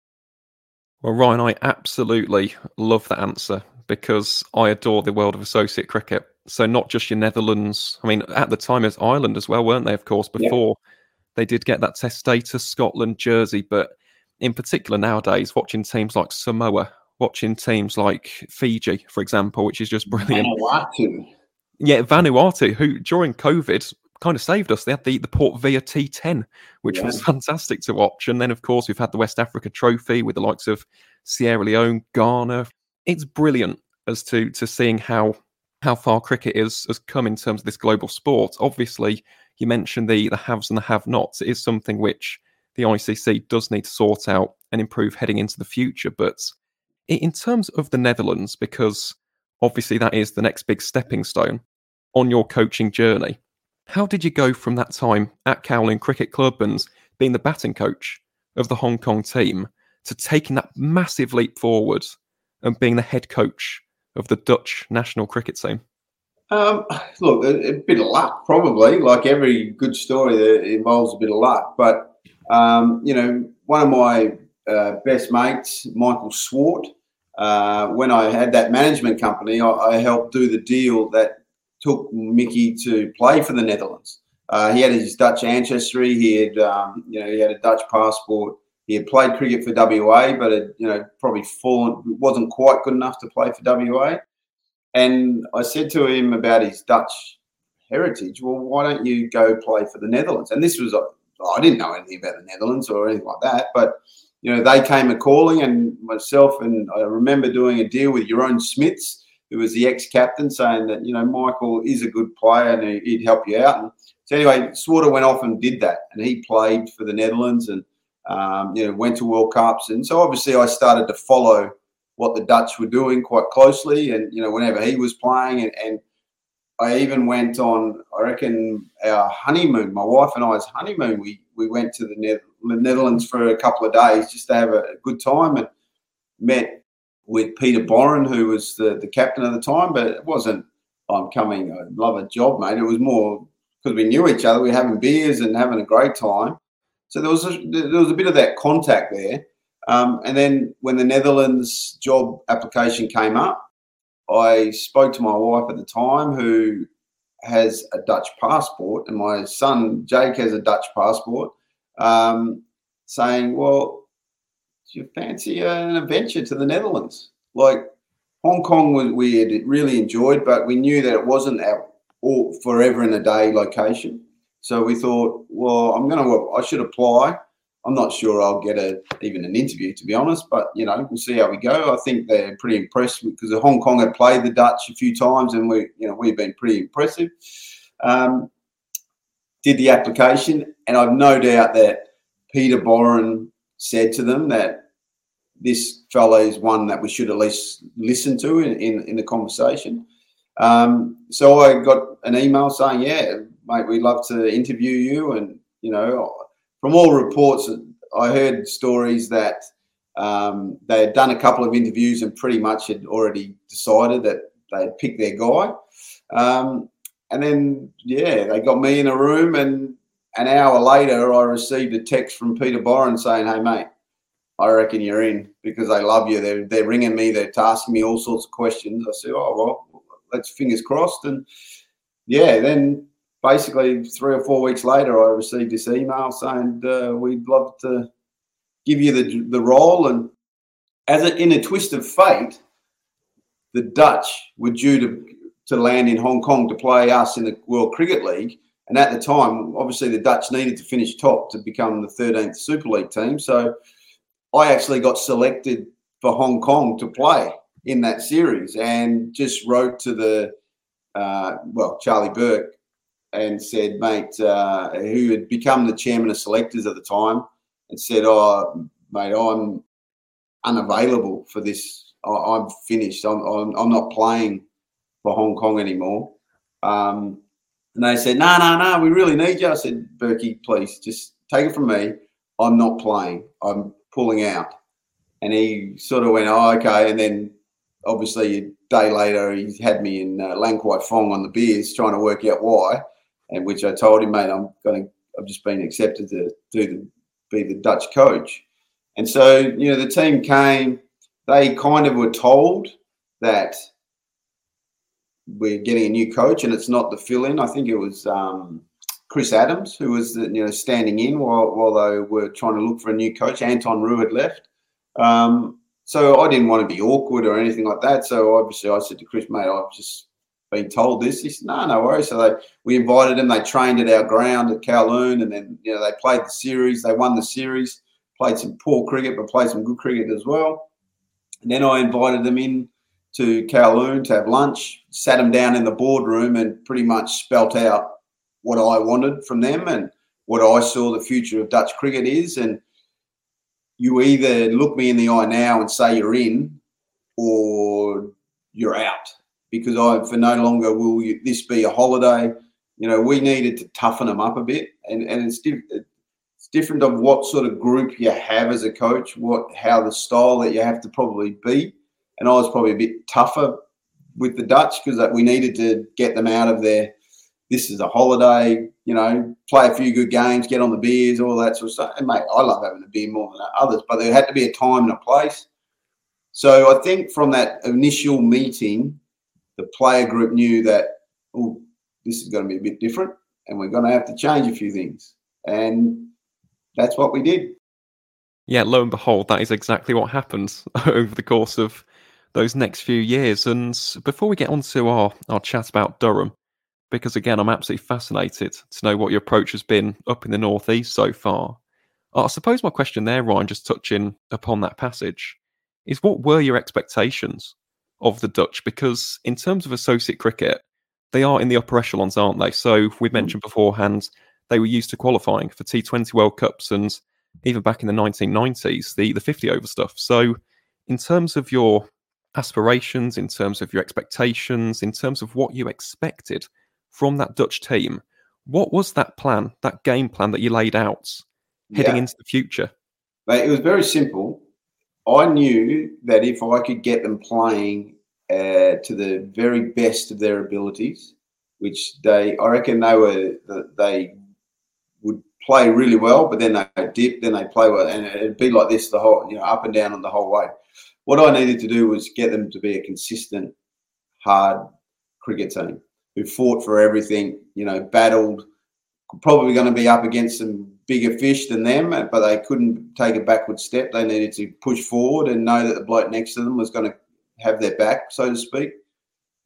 Well, Ryan, I absolutely love that answer because I adore the world of associate cricket. So not just your Netherlands. I mean, at the time it was Ireland as well, weren't they? Of course, before yeah. they did get that Test status, Scotland, Jersey, but in particular nowadays, watching teams like Samoa, watching teams like Fiji, for example, which is just brilliant. Vanuatu. Yeah, Vanuatu, who during COVID kind of saved us. They had the, the Port Vila T10, which yeah. was fantastic to watch. And then, of course, we've had the West Africa Trophy with the likes of Sierra Leone, Ghana. It's brilliant as to to seeing how how far cricket is has come in terms of this global sport. Obviously, you mentioned the the haves and the have-nots. It is something which the ICC does need to sort out and improve heading into the future. But in terms of the Netherlands, because obviously that is the next big stepping stone on your coaching journey. How did you go from that time at Kowloon Cricket Club and being the batting coach of the Hong Kong team to taking that massive leap forward and being the head coach of the Dutch national cricket team? Um, look, a, a, bit of luck, probably. Like every good story, that involves a bit of luck. But um, you know, one of my uh, best mates, Michael Swart, uh, when I had that management company, I, I, helped do the deal that took Mickey to play for the Netherlands. Uh, he had his Dutch ancestry. He had, um, you know, he had a Dutch passport. He had played cricket for WA, but had, you know, probably fallen, wasn't quite good enough to play for WA. And I said to him about his Dutch heritage. Well, why don't you go play for the Netherlands? And this was, I didn't know anything about the Netherlands or anything like that, but you know, they came a calling, and myself and I remember doing a deal with Jeroen Smits, who was the ex-captain, saying that you know Michael is a good player and he'd help you out. And so anyway, Swarter went off and did that, and he played for the Netherlands and um, you know went to World Cups, and so obviously I started to follow what the Dutch were doing quite closely, and you know whenever he was playing, and, and I even went on, I reckon, our honeymoon, my wife and I's honeymoon. We we went to the Netherlands for a couple of days just to have a good time and met with Peter Borren, who was the, the captain at the time, but it wasn't, I'm coming, I love a job, mate. It was more because we knew each other, we were having beers and having a great time. So there was a, there was a bit of that contact there. Um, and then when the Netherlands job application came up, I spoke to my wife at the time, who has a Dutch passport, and my son Jake has a Dutch passport, um, saying, "Well, do you fancy an adventure to the Netherlands?" Like Hong Kong, was, we had really enjoyed, but we knew that it wasn't our all forever in a day location. So we thought, well, I'm going to, I should apply. I'm not sure I'll get a even an interview to be honest, but you know we'll see how we go. I think they're pretty impressed because Hong Kong had played the Dutch a few times, and we you know we've been pretty impressive. Um, did the application, and I've no doubt that Peter Borren said to them that this fellow is one that we should at least listen to in, in, in the conversation. Um, so I got an email saying, "Yeah, mate, we'd love to interview you," and you know from all reports, I heard stories that um, they had done a couple of interviews and pretty much had already decided that they'd picked their guy. Um, and then, yeah, they got me in a room, and an hour later, I received a text from Peter Borren saying, "Hey, mate, I reckon you're in because they love you. They're they're ringing me. They're asking me all sorts of questions." I said, "Oh well, let's fingers crossed." And yeah, then basically three or four weeks later, I received this email saying uh, we'd love to give you the the role. And as a, in a twist of fate, the Dutch were due to to land in Hong Kong to play us in the World Cricket League. And at the time, obviously, the Dutch needed to finish top to become the 13th Super League team. So I actually got selected for Hong Kong to play in that series and just wrote to the uh, well, Charlie Burke, and said, mate, uh, who had become the chairman of selectors at the time, and said, oh, mate, I'm unavailable for this. I, am finished. I'm, I'm, I'm, not playing for Hong Kong anymore. Um, and they said, no, no, no, we really need you. I said, Berkey, please just take it from me. I'm not playing. I'm pulling out. And he sort of went, oh, okay. And then obviously a day later, he had me in uh, Lan Kwai Fong on the beers trying to work out why. And which I told him, mate, I'm going to, I've just been accepted to do the, be the Dutch coach. And so, you know, the team came, they kind of were told that we're getting a new coach and it's not the fill in. I think it was um, Chris Adams who was you know standing in while while they were trying to look for a new coach. Anton Roux had left. Um, so I didn't want to be awkward or anything like that. So obviously I said to Chris, mate, I've just been told this. He said, no, no worries. So they we invited them. They trained at our ground at Kowloon and then you know they played the series. They won the series. Played some poor cricket, but played some good cricket as well. And then I invited them in to Kowloon to have lunch, sat them down in the boardroom, and pretty much spelt out what I wanted from them and what I saw the future of Dutch cricket is. And you either look me in the eye now and say you're in, or you're out. Because I, for no longer will you, this be a holiday. You know, we needed to toughen them up a bit, and and it's, it's different of what sort of group you have as a coach, what how the style that you have to probably be and I was probably a bit tougher with the Dutch because we needed to get them out of there. This is a holiday, you know, play a few good games, get on the beers, all that sort of stuff. And mate, I love having a beer more than others, but there had to be a time and a place. So I think from that initial meeting, the player group knew that, oh, this is going to be a bit different and we're going to have to change a few things. And that's what we did. Yeah, lo and behold, that is exactly what happened over the course of those next few years. And before we get on to our, our chat about Durham, because again, I'm absolutely fascinated to know what your approach has been up in the Northeast so far. I suppose my question there, Ryan, just touching upon that passage, is what were your expectations of the Dutch? Because in terms of associate cricket, they are in the upper echelons, aren't they? So we hmm. mentioned beforehand they were used to qualifying for T20 World Cups and even back in the 1990s, the, the 50 over stuff. So in terms of your aspirations, in terms of your expectations, in terms of what you expected from that Dutch team. What was that plan, that game plan that you laid out heading yeah. into the future? It was very simple. I knew that if I could get them playing uh, to the very best of their abilities, which they, I reckon they were, they would play really well, but then they dip, then they play well, and it'd be like this the whole, you know, up and down on the whole way. What I needed to do was get them to be a consistent, hard cricket team who fought for everything, you know, battled, probably going to be up against some bigger fish than them, but they couldn't take a backward step. They needed to push forward and know that the bloke next to them was going to have their back, so to speak.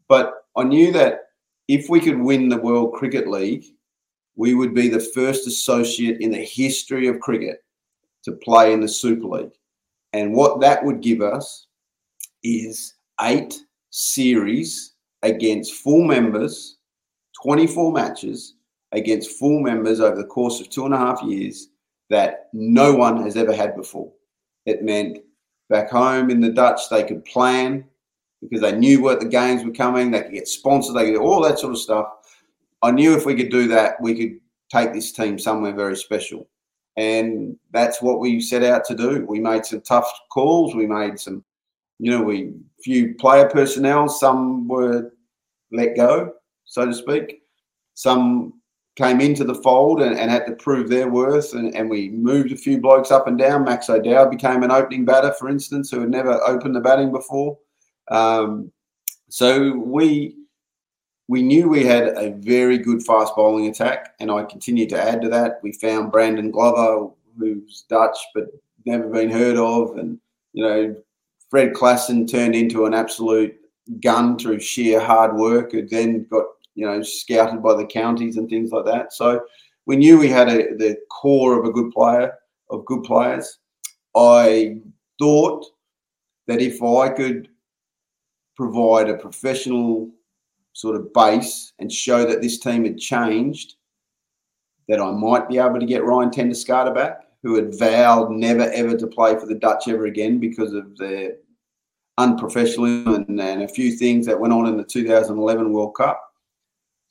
But I knew that if we could win the World Cricket League, we would be the first associate in the history of cricket to play in the Super League. And what that would give us is eight series against full members, 24 matches against full members over the course of two and a half years that no one has ever had before. It meant back home in the Dutch, they could plan because they knew what the games were coming, they could get sponsored, they could do all that sort of stuff. I knew if we could do that, we could take this team somewhere very special. And that's what we set out to do. We made some tough calls. We made some, you know, we few player personnel. Some were let go, so to speak. Some came into the fold and, and had to prove their worth. And, and, we moved a few blokes up and down. Max O'Dowd became an opening batter, for instance, who had never opened the batting before. Um, so we we knew we had a very good fast bowling attack, and I continued to add to that. We found Brandon Glover, who's Dutch but never been heard of, and you know Fred Klaassen turned into an absolute gun through sheer hard work. Who then got you know scouted by the counties and things like that. So we knew we had a, the core of a good player of good players. I thought that if I could provide a professional sort of base and show that this team had changed, that I might be able to get Ryan ten back, who had vowed never ever to play for the Dutch ever again because of their unprofessionalism and, and a few things that went on in the 2011 World Cup.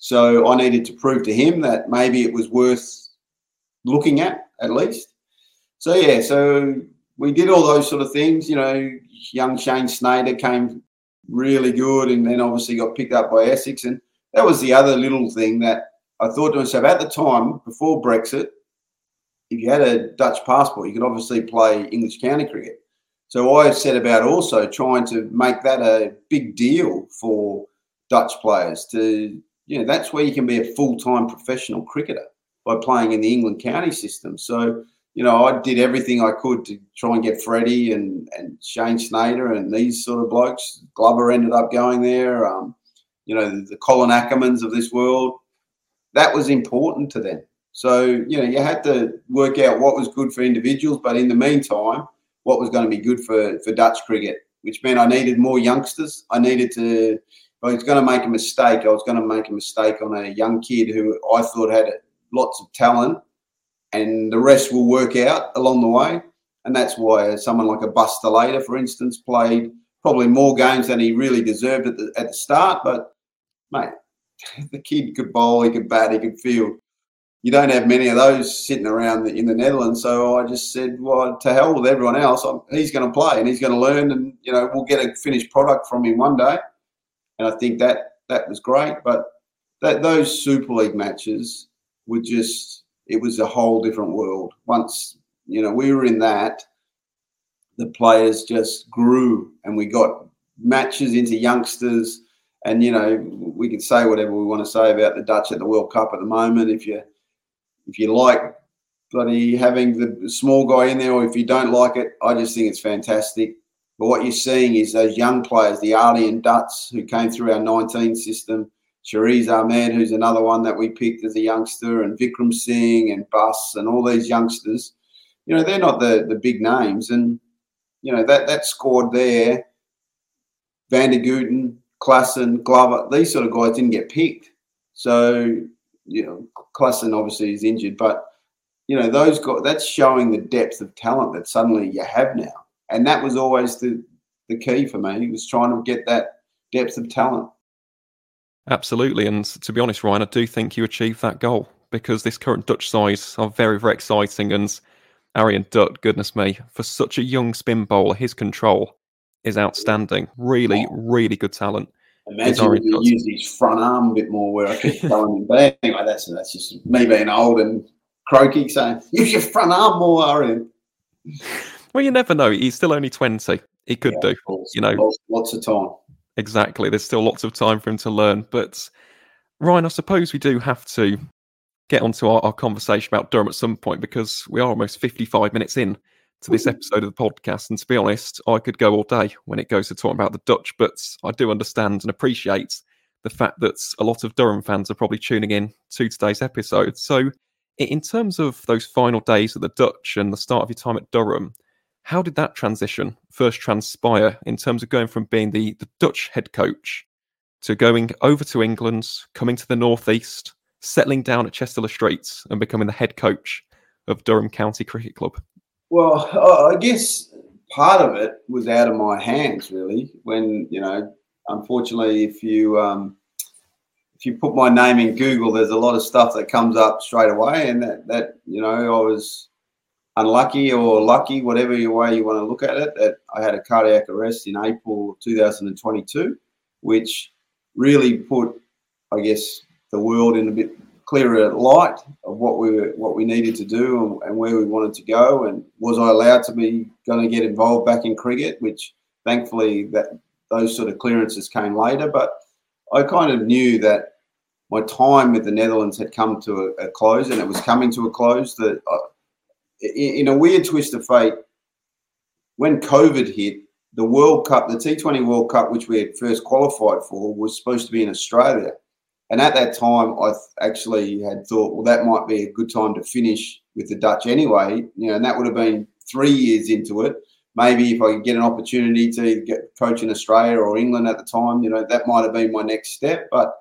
So I needed to prove to him that maybe it was worth looking at at least. So yeah, so we did all those sort of things. You know, young Shane Snater came really good, and then obviously got picked up by Essex, and that was the other little thing that I thought to myself at the time before Brexit. If you had a Dutch passport, you could obviously play English county cricket. So I set about also trying to make that a big deal for Dutch players. To you know, that's where you can be a full time professional cricketer by playing in the England county system. So you know, I did everything I could to try and get Freddie and, and Shane Snater and these sort of blokes. Glover ended up going there. Um, you know, the, the Colin Ackermanns of this world. That was important to them. So, you know, you had to work out what was good for individuals, but in the meantime, what was going to be good for, for Dutch cricket, which meant I needed more youngsters. I needed to, I was going to make a mistake, I was going to make a mistake on a young kid who I thought had lots of talent and the rest will work out along the way. And that's why someone like a Bas de Leede, for instance, played probably more games than he really deserved at the, at the start. But, mate, the kid could bowl, he could bat, he could field. You don't have many of those sitting around in the Netherlands. So I just said, well, to hell with everyone else. I'm, he's going to play and he's going to learn, and you know we'll get a finished product from him one day. And I think that that was great. But that those Super League matches were just it was a whole different world. Once you know we were in that, the players just grew, and we got matches into youngsters. And you know we can say whatever we want to say about the Dutch at the World Cup at the moment. If you if you like bloody having the small guy in there, or if you don't like it, I just think it's fantastic. But what you're seeing is those young players, the Aryan Dutts, who came through our 19 system, Shariz Ahmad, who's another one that we picked as a youngster, and Vikram Singh and Bas and all these youngsters. You know, they're not the, the big names. And, you know, that, that squad there, Van der Gugten, Klaassen, Glover, these sort of guys didn't get picked. So, you know, Klaassen obviously is injured, but, you know, those guys, that's showing the depth of talent that suddenly you have now. And that was always the, the key for me, He was trying to get that depth of talent. Absolutely. And to be honest, Ryan, I do think you achieved that goal because this current Dutch side are very, very exciting. And Aryan Dutt, goodness me, for such a young spin bowler, his control is outstanding. Really, really good talent. Imagine if you use his front arm a bit more where I keep throwing him. But anyway, that's that's just me being old and croaky saying, use your front arm more, Aryan. Well, you never know. He's still only 20. He could yeah, do. You know, lots of time. Exactly. There's still lots of time for him to learn. But Ryan, I suppose we do have to get onto our, our conversation about Durham at some point because we are almost 55 minutes in to this episode of the podcast. And to be honest, I could go all day when it goes to talking about the Dutch, but I do understand and appreciate the fact that a lot of Durham fans are probably tuning in to today's episode. So, in terms of those final days at the Dutch and the start of your time at Durham, how did that transition first transpire in terms of going from being the, the Dutch head coach to going over to England, coming to the Northeast, settling down at Chester-le-Streets and becoming the head coach of Durham County Cricket Club? Well, I guess part of it was out of my hands, really. When, you know, unfortunately, if you. Um, if you put my name in Google, there's a lot of stuff that comes up straight away, and that that you know I was unlucky or lucky, whatever way you want to look at it, that I had a cardiac arrest in April 2022, which really put, I guess, the world in a bit clearer light of what we were, what we needed to do and, and where we wanted to go, and was I allowed to be going to get involved back in cricket, which thankfully that those sort of clearances came later, but I kind of knew that my time with the Netherlands had come to a, a close, and it was coming to a close. That I, in a weird twist of fate, when COVID hit, the World Cup, the T20 World Cup, which we had first qualified for, was supposed to be in Australia. And at that time, I actually had thought, well, that might be a good time to finish with the Dutch anyway. You know, and that would have been three years into it. maybe if I could get an opportunity to get coach in Australia or England at the time, you know, that might have been my next step. But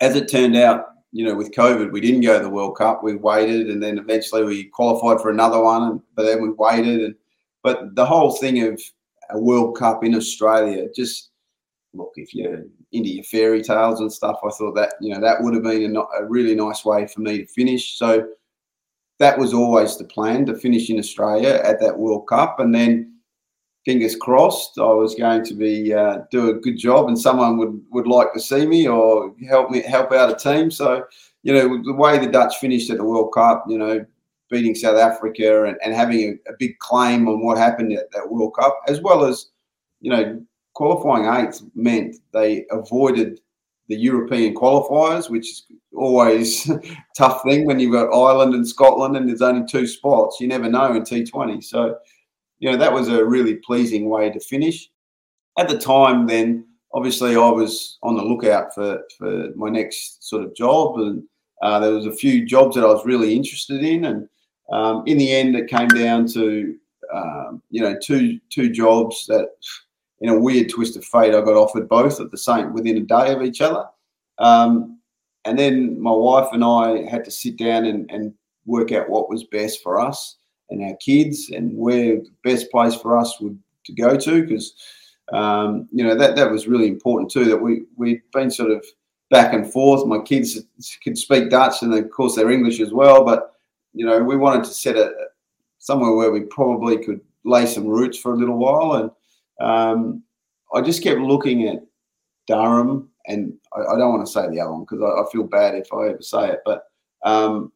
as it turned out, you know, with COVID, we didn't go to the World Cup. We waited, and then eventually we qualified for another one, but then we waited. And but the whole thing of a World Cup in Australia, just look, if you're into your fairy tales and stuff, I thought that you know that would have been a, a really nice way for me to finish. So that was always the plan to finish in Australia at that World Cup, and then fingers crossed, I was going to be uh, do a good job, and someone would would like to see me or help me help out a team. So, you know, the way the Dutch finished at the World Cup, you know, beating South Africa and, and having a, a big claim on what happened at that World Cup, as well as, you know, qualifying eighth meant they avoided the European qualifiers, which is always tough thing when you've got Ireland and Scotland and there's only two spots. You never know in T20. So you know, that was a really pleasing way to finish. At the time, then, obviously, I was on the lookout for, for my next sort of job. And uh, there was a few jobs that I was really interested in. And um, in the end, it came down to, um, you know, two, two jobs that, in a weird twist of fate, I got offered both at the same, within a day of each other. Um, and then my wife and I had to sit down and, and work out what was best for us and our kids and where the best place for us would to go to because um, you know that that was really important too that we we've been sort of back and forth. My kids could speak dutch and of course they're english as well but you know we wanted to set it somewhere where we probably could lay some roots for a little while and um, i just kept looking at durham and I, I don't want to say the other one because I, I, feel bad if i ever say it but um,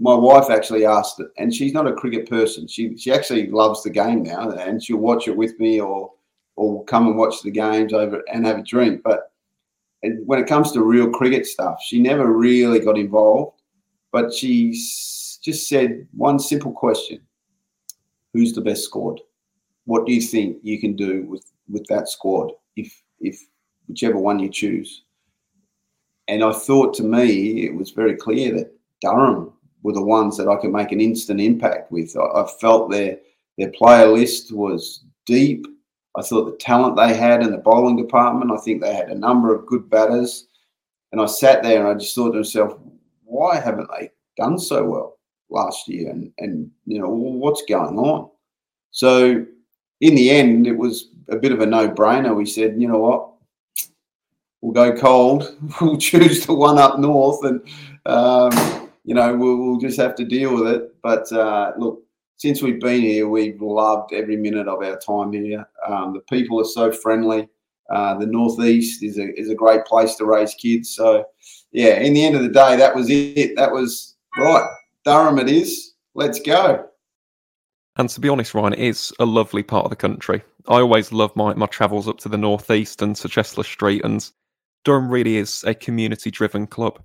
my wife actually asked it, and she's not a cricket person. She she actually loves the game now, and she'll watch it with me or or come and watch the games over and have a drink. But when it comes to real cricket stuff, she never really got involved. But she just said one simple question: Who's the best squad? What do you think you can do with with that squad? If if whichever one you choose. And I thought to me, it was very clear that Durham were the ones that I could make an instant impact with. I, I felt their their player list was deep. I thought the talent they had in the bowling department. I think they had a number of good batters, and I sat there and I just thought to myself, why haven't they done so well last year? And and you know what's going on? So in the end, it was a bit of a no-brainer. We said, you know what, we'll go cold. We'll choose the one up north, and um, you know, we'll, we'll just have to deal with it. But uh, look, since we've been here, we've loved every minute of our time here. Um, the people are so friendly. Uh, the northeast is a is a great place to raise kids. So, yeah, in the end of the day, that was it. That was right. Durham, it is. Let's go. And to be honest, Ryan, it is a lovely part of the country. I always love my, my travels up to the northeast and to Chester-le-Street, and Durham really is a community driven club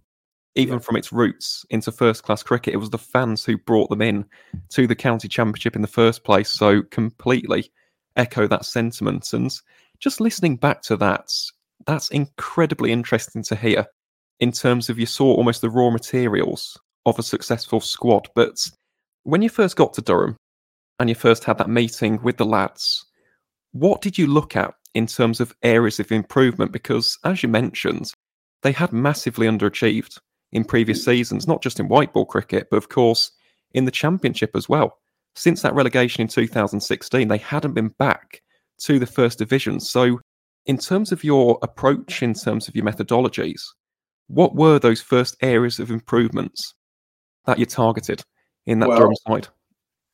even yeah. from its roots into first class cricket. It was the fans who brought them in to the county championship in the first place. So completely echo that sentiment. And just listening back to that, that's incredibly interesting to hear in terms of you saw almost the raw materials of a successful squad. But when you first got to Durham and you first had that meeting with the lads, what did you look at in terms of areas of improvement? Because as you mentioned, they had massively underachieved in previous seasons, not just in white ball cricket, but of course in the championship as well. Since that relegation in 2016, they hadn't been back to the first division. So, in terms of your approach, in terms of your methodologies, what were those first areas of improvements that you targeted in that well, Durham side?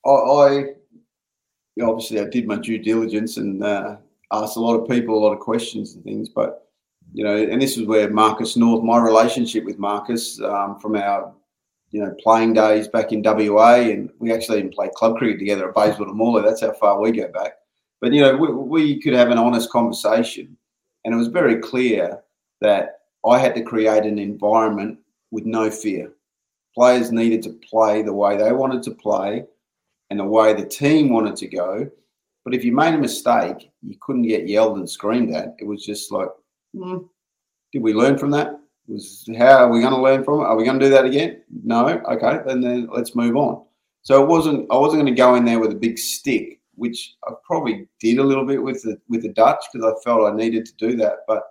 I, I obviously I did my due diligence and uh, asked a lot of people a lot of questions and things, but you know, and this is where Marcus North, my relationship with Marcus um, from our, you know, playing days back in WA, and we actually even played club cricket together at Bayswater and Morley. That's how far we go back. But you know, we, we could have an honest conversation, and it was very clear that I had to create an environment with no fear. Players needed to play the way they wanted to play, and the way the team wanted to go. But if you made a mistake, you couldn't get yelled and screamed at. It was just like Mm. Did we learn from that? Was how are we going to learn from it? Are we going to do that again? No. Okay, then, then let's move on. So it wasn't. I wasn't going to go in there with a big stick which I probably did a little bit with the with the Dutch because I felt I needed to do that. But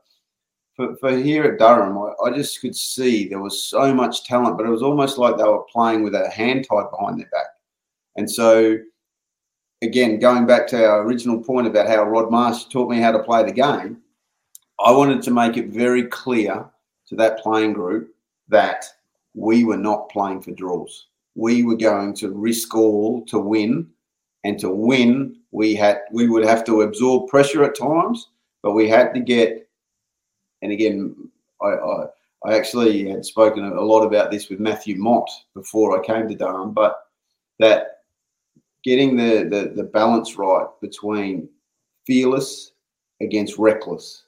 for, for here at Durham, I, I, just could see there was so much talent, but it was almost like they were playing with a hand tied behind their back. And so, again, going back to our original point about how Rod Marsh taught me how to play the game, I wanted to make it very clear to that playing group that we were not playing for draws. We were going to risk all to win, and to win, we had we would have to absorb pressure at times, but we had to get and again, I, I, I actually had spoken a lot about this with Matthew Mott before I came to Durham, but that getting the, the, the balance right between fearless against reckless.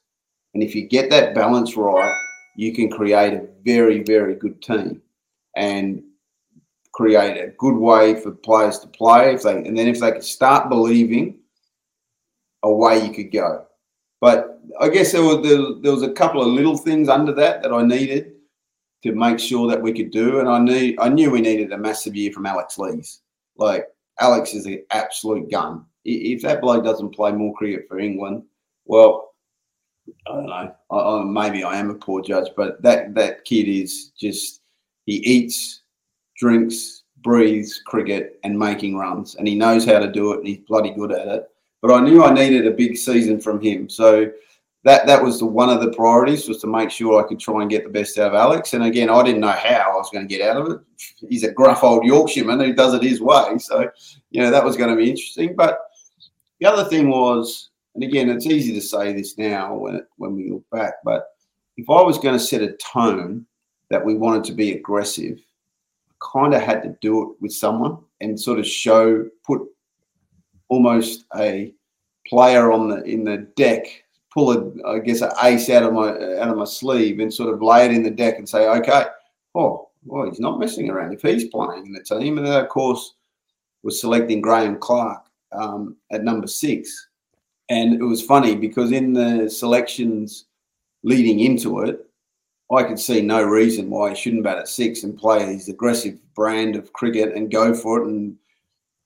And if you get that balance right, you can create a very, very good team and create a good way for players to play. If they and then if they could start believing, away you could go. But I guess there was there, there was a couple of little things under that that I needed to make sure that we could do, and I need I knew we needed a massive year from Alex Lees. Like Alex is an absolute gun. If that bloke doesn't play more cricket for England, well, I don't know. I, I, maybe I am a poor judge, but that that kid is just he eats, drinks, breathes cricket and making runs, and he knows how to do it, and he's bloody good at it. But I knew I needed a big season from him. So that that was the, one of the priorities was to make sure I could try and get the best out of Alex. And again, I didn't know how I was going to get out of it. He's a gruff old Yorkshireman who does it his way. So, you know, that was going to be interesting. But the other thing was, and again, it's easy to say this now when it, when we look back, but if I was going to set a tone that we wanted to be aggressive, I kind of had to do it with someone and sort of show, put almost a player on the in the deck pull a I guess an ace out of my out of my sleeve and sort of lay it in the deck and say, okay, oh, well, he's not messing around if he's playing in the team. And then of course was selecting Graham Clark um, at number six. And it was funny because in the selections leading into it, I could see no reason why he shouldn't bat at six and play his aggressive brand of cricket and go for it. And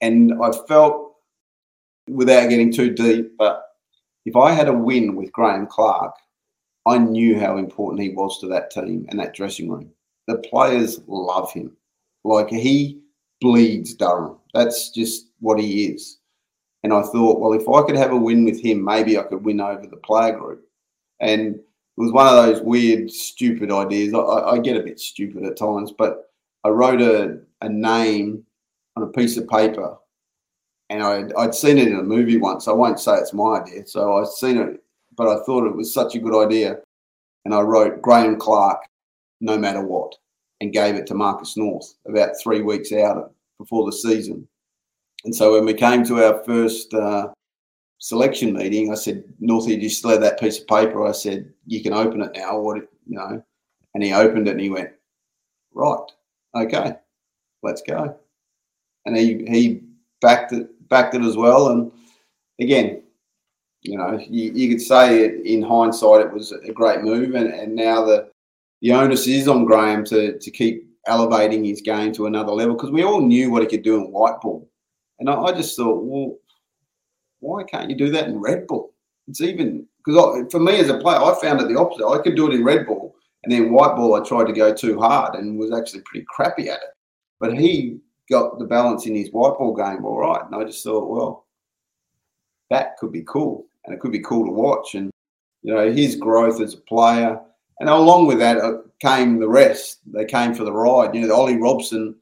and I felt without getting too deep, but if I had a win with Graham Clark, I knew how important he was to that team and that dressing room. The players love him. Like he bleeds Durham. That's just what he is. And I thought, well, if I could have a win with him, maybe I could win over the player group. And it was one of those weird, stupid ideas. I, I get a bit stupid at times, but I wrote a, a name on a piece of paper and I'd, I'd seen it in a movie once. I won't say it's my idea. So I'd seen it, but I thought it was such a good idea. And I wrote Graham Clark, no matter what, and gave it to Marcus North about three weeks out before the season. And so when we came to our first uh, selection meeting, I said, Northie, you still have that piece of paper? I said, you can open it now. What, you know? And he opened it and he went, right, okay, let's go. And he, he backed it backed it as well. And again, you know, you, you could say it, in hindsight it was a great move, and, and now the the onus is on Graham to to keep elevating his game to another level because we all knew what he could do in white ball, and I, I just thought, well, why can't you do that in red ball? It's even because for me as a player, I found it the opposite. I could do it in red ball, and then white ball, I tried to go too hard and was actually pretty crappy at it. But he got the balance in his white ball game all right. And I just thought, well, that could be cool. And it could be cool to watch. And, you know, his growth as a player. And along with that uh, came the rest. They came for the ride. You know, Ollie Robson,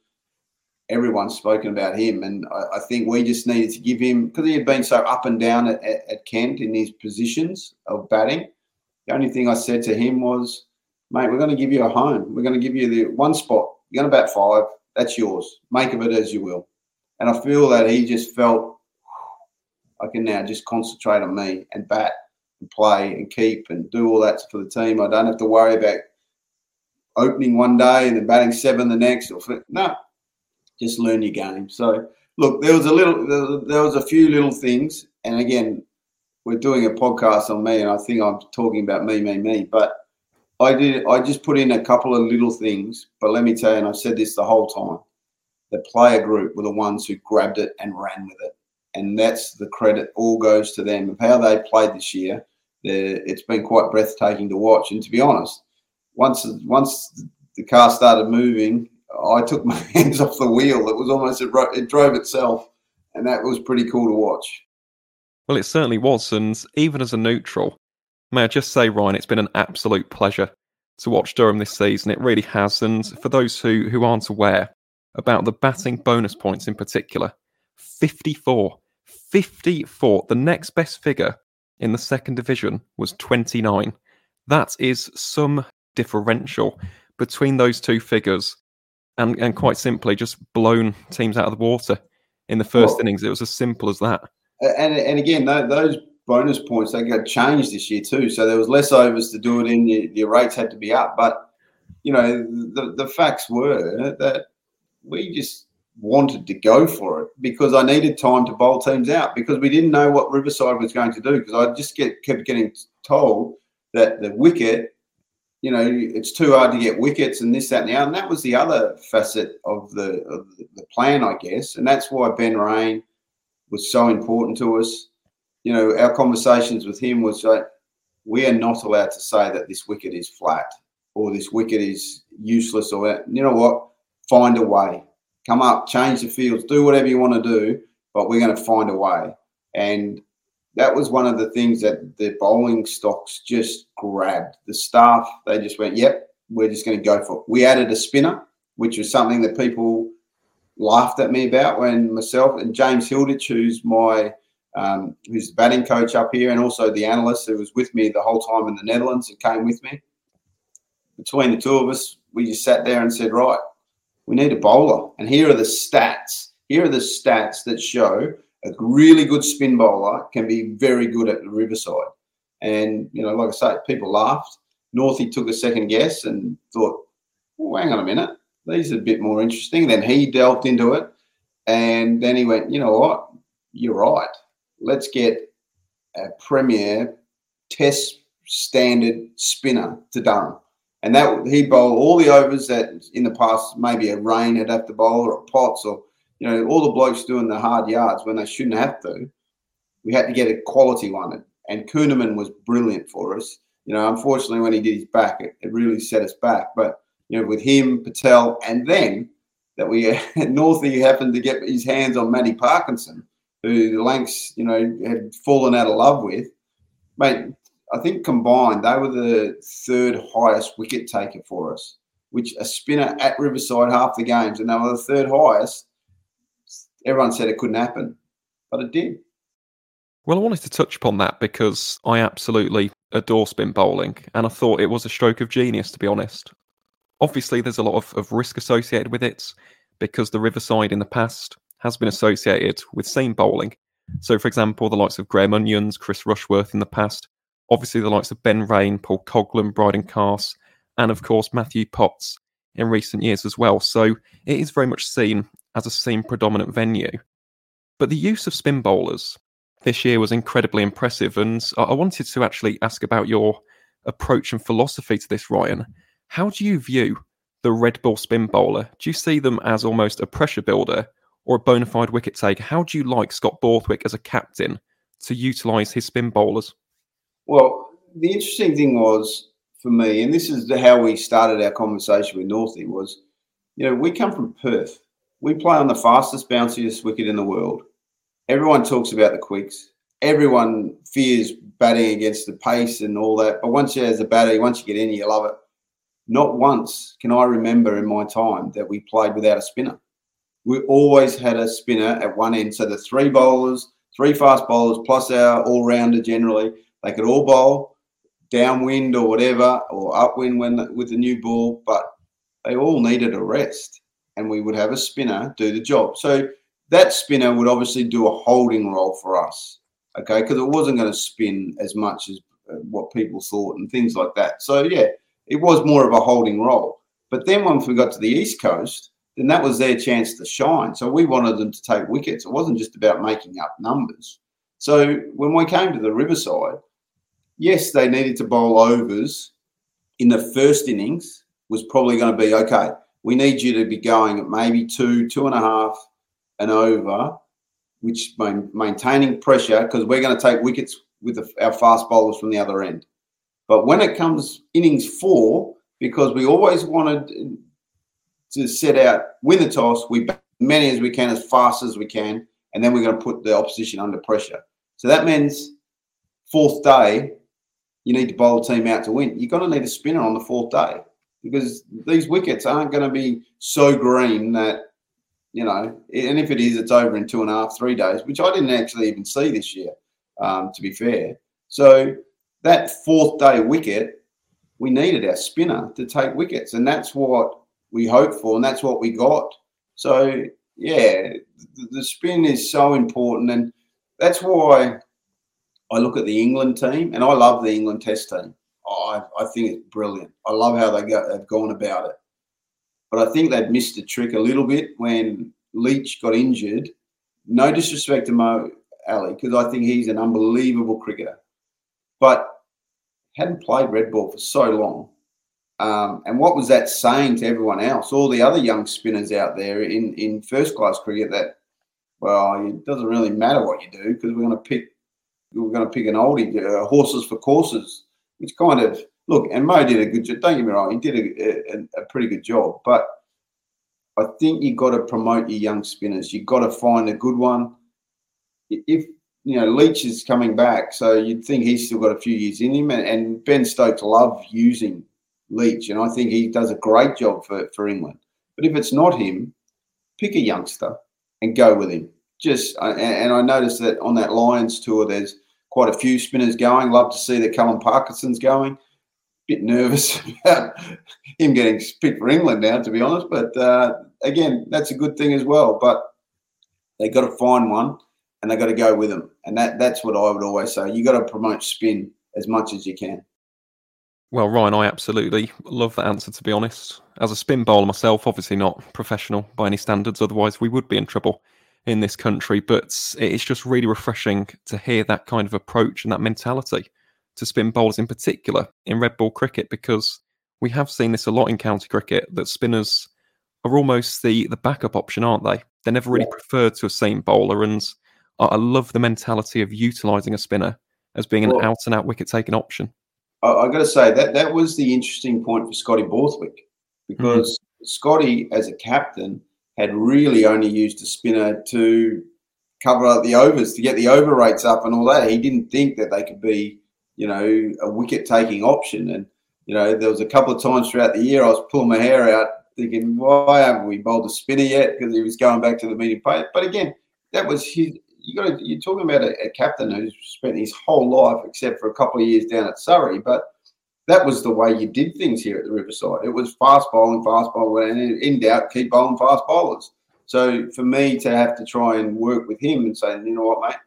everyone's spoken about him. And I, I think we just needed to give him, because he had been so up and down at, at, at Kent in his positions of batting. The only thing I said to him was, mate, we're going to give you a home. We're going to give you the one spot. You're going to bat five that's yours. Make of it as you will. And I feel that he just felt I can now just concentrate on me and bat and play and keep and do all that for the team. I don't have to worry about opening one day and then batting seven the next. Or no, just learn your game. So look, there was a little, there was a few little things, and again, we're doing a podcast on me, and I think I'm talking about me, me, me, but I did. I just put in a couple of little things, but let me tell you, and I've said this the whole time. The player group were the ones who grabbed it and ran with it. and that's the credit all goes to them of how they played this year. it's been quite breathtaking to watch. And to be honest, once once the car started moving, I took my hands off the wheel. It was almost it, it drove itself, and that was pretty cool to watch. Well, it certainly was, and even as a neutral, may I just say, Ryan, it's been an absolute pleasure to watch Durham this season. It really has, and for those who who aren't aware about the batting bonus points in particular, 54. 54. The next best figure in the second division was 29. That is some differential between those two figures and, and quite simply just blown teams out of the water in the first well, innings. It was as simple as that. And, and again, those bonus points, they got changed this year too. So there was less overs to do it in, your, your rates had to be up. But, you know, the, the facts were that we just wanted to go for it because I needed time to bowl teams out because we didn't know what Riverside was going to do because I just get kept getting told that the wicket, you know, it's too hard to get wickets and this, that, and the other. And that was the other facet of the, of the plan, I guess. And that's why Ben Raine was so important to us. You know, our conversations with him was like, we are not allowed to say that this wicket is flat or this wicket is useless or that you know what find a way come up, change the fields, do whatever you want to do, but we're going to find a way. And that was one of the things that the bowling stocks just grabbed. The staff, they just went, yep, we're just going to go for it. We added a spinner, which was something that people laughed at me about when myself and James Hilditch, who's my um, who's the batting coach up here, and also the analyst who was with me the whole time in the Netherlands and came with me. Between the two of us, we just sat there and said, right, we need a bowler. And here are the stats. Here are the stats that show a really good spin bowler can be very good at the Riverside. And, you know, like I say, people laughed. Northey took a second guess and thought, hang on a minute. These are a bit more interesting. Then he delved into it. And then he went, you know what? You're right. Let's get a premier test standard spinner to Durham and that he bowled all the overs that in the past maybe a Raine had have to bowl or a Potts or you know all the blokes doing the hard yards when they shouldn't have to. We had to get a quality one, and Kuhnemann was brilliant for us. You know, unfortunately, when he did his back, it, it really set us back. But you know, with him, Patel, and then that we Northey happened to get his hands on Matty Parkinson, who the Lancs, you know, had fallen out of love with. Mate, I think combined, they were the third highest wicket taker for us, which a spinner at Riverside half the games, and they were the third highest. Everyone said it couldn't happen, but it did. Well, I wanted to touch upon that because I absolutely adore spin bowling, and I thought it was a stroke of genius, to be honest. Obviously, there's a lot of, of risk associated with it because the Riverside in the past has been associated with seam bowling. So, for example, the likes of Graham Onions, Chris Rushworth in the past obviously the likes of Ben Raine, Paul Coughlin, Brydon Carse, and of course Matthew Potts in recent years as well. So it is very much seen as a seam predominant venue. But the use of spin bowlers this year was incredibly impressive, and I wanted to actually ask about your approach and philosophy to this, Ryan. How do you view the red ball spin bowler? Do you see them as almost a pressure builder or a bona fide wicket taker? How do you like Scott Borthwick as a captain to utilise his spin bowlers? Well, the interesting thing was for me, and this is how we started our conversation with Northey, was you know we come from Perth. We play on the fastest, bounciest wicket in the world. Everyone talks about the quicks. Everyone fears batting against the pace and all that. But once you as a batter, once you get in, you love it. Not once can I remember in my time that we played without a spinner. We always had a spinner at one end. So the three bowlers, three fast bowlers, plus our all rounder generally, they could all bowl downwind or whatever, or upwind when with the new ball, but they all needed a rest, and we would have a spinner do the job. So that spinner would obviously do a holding role for us, okay, because it wasn't going to spin as much as uh, what people thought and things like that. So yeah, it was more of a holding role. But then once we got to the East Coast, then that was their chance to shine. So we wanted them to take wickets. It wasn't just about making up numbers. So when we came to the Riverside, yes, they needed to bowl overs in the first innings, was probably going to be okay. We need you to be going at maybe two, two and a half and over which main, maintaining pressure because we're going to take wickets with the, our fast bowlers from the other end. But when it comes innings four, because we always wanted to set out, win the toss, we bat many as we can, as fast as we can, and then we're going to put the opposition under pressure. So that means fourth day, you need to bowl a team out to win. You're going to need a spinner on the fourth day because these wickets aren't going to be so green that you know, and if it is, it's over in two and a half, three days, which I didn't actually even see this year, um, to be fair. So that fourth day wicket, we needed our spinner to take wickets, and that's what we hoped for, and that's what we got. So yeah, the spin is so important, and that's why I look at the England team, and I love the England Test team. I, I think it's brilliant. I love how they go, have gone about it. But I think they've missed a trick a little bit when Leach got injured. No disrespect to Mo Ali, because I think he's an unbelievable cricketer, but hadn't played red ball for so long. Um, and what was that saying to everyone else, all the other young spinners out there in, in first class cricket that, well, it doesn't really matter what you do because we're going to pick we're going to pick an oldie, uh, horses for courses, which kind of look, and Mo did a good job. Don't get me wrong, he did a, a, a pretty good job. But I think you've got to promote your young spinners. You've got to find a good one. If you know Leach is coming back, so you'd think he's still got a few years in him. And, and Ben Stokes love using Leach, and I think he does a great job for, for England. But if it's not him, pick a youngster and go with him. Just and I noticed that on that Lions tour, there's quite a few spinners going. Love to see that Callum Parkinson's going bit nervous about him getting picked for England now, to be honest. But uh, again, that's a good thing as well. But they got to find one and they got to go with them, and that that's what I would always say. You got to promote spin as much as you can. Well, Ryan, I absolutely love that answer. To be honest, as a spin bowler myself, obviously not professional by any standards, otherwise we would be in trouble in this country. But it's just really refreshing to hear that kind of approach and that mentality to spin bowlers in particular in red ball cricket because we have seen this a lot in county cricket that spinners are almost the the backup option, aren't they? They're never really preferred to a seam bowler, and I, love the mentality of utilising a spinner as being an well, out and out wicket taking option. I, I got to say that that was the interesting point for Scotty Borthwick because mm. Scotty, as a captain, had really only used a spinner to cover up the overs to get the over rates up and all that. He didn't think that they could be you know, a wicket taking option. And, you know, there was a couple of times throughout the year I was pulling my hair out thinking, why haven't we bowled a spinner yet? Because he was going back to the medium pace. But again, that was his. You got to, you're talking about a, a, captain who's spent his whole life, except for a couple of years down at Surrey, but that was the way you did things here at the Riverside. It was fast bowling, fast bowling, and in doubt, keep bowling fast bowlers. So for me to have to try and work with him and say, you know what, mate,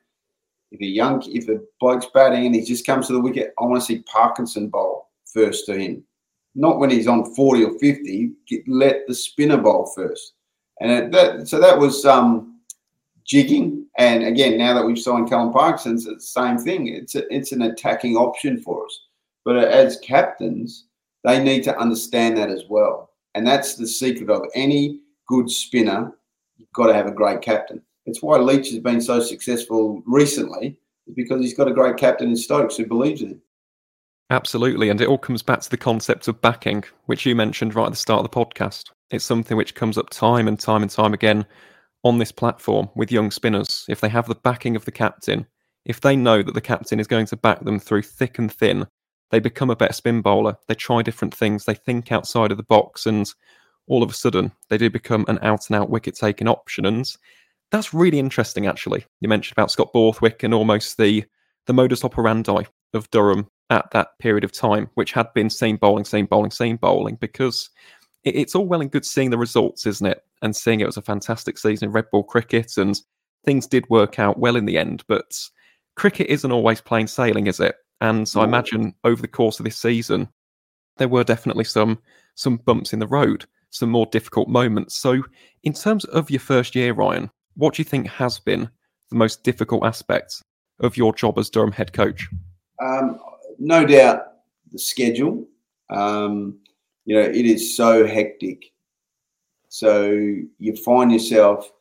if a young, if a bloke's batting and he just comes to the wicket, I want to see Parkinson bowl first to him. Not when he's on 40 or 50, get, let the spinner bowl first. And that, so that was um, jigging. And again, now that we've signed Callum Parkinson, it's the same thing. It's, a, it's an attacking option for us. But as captains, they need to understand that as well. And that's the secret of any good spinner. You've got to have a great captain. It's why Leach has been so successful recently, because he's got a great captain in Stokes who believes in him. Absolutely. And it all comes back to the concept of backing, which you mentioned right at the start of the podcast. It's something which comes up time and time and time again on this platform with young spinners. If they have the backing of the captain, if they know that the captain is going to back them through thick and thin, they become a better spin bowler. They try different things. They think outside of the box. And all of a sudden, they do become an out and out wicket taking option. And that's really interesting, actually. You mentioned about Scott Borthwick and almost the the modus operandi of Durham at that period of time, which had been seam bowling, seam bowling, seam bowling, because it, it's all well and good seeing the results, isn't it? And seeing it was a fantastic season in red ball cricket, and things did work out well in the end. But cricket isn't always plain sailing, is it? And so I imagine over the course of this season, there were definitely some some bumps in the road, some more difficult moments. So, in terms of your first year, Ryan, what do you think has been the most difficult aspects of your job as Durham head coach? Um, no doubt the schedule. Um, you know, it is so hectic. So you find yourself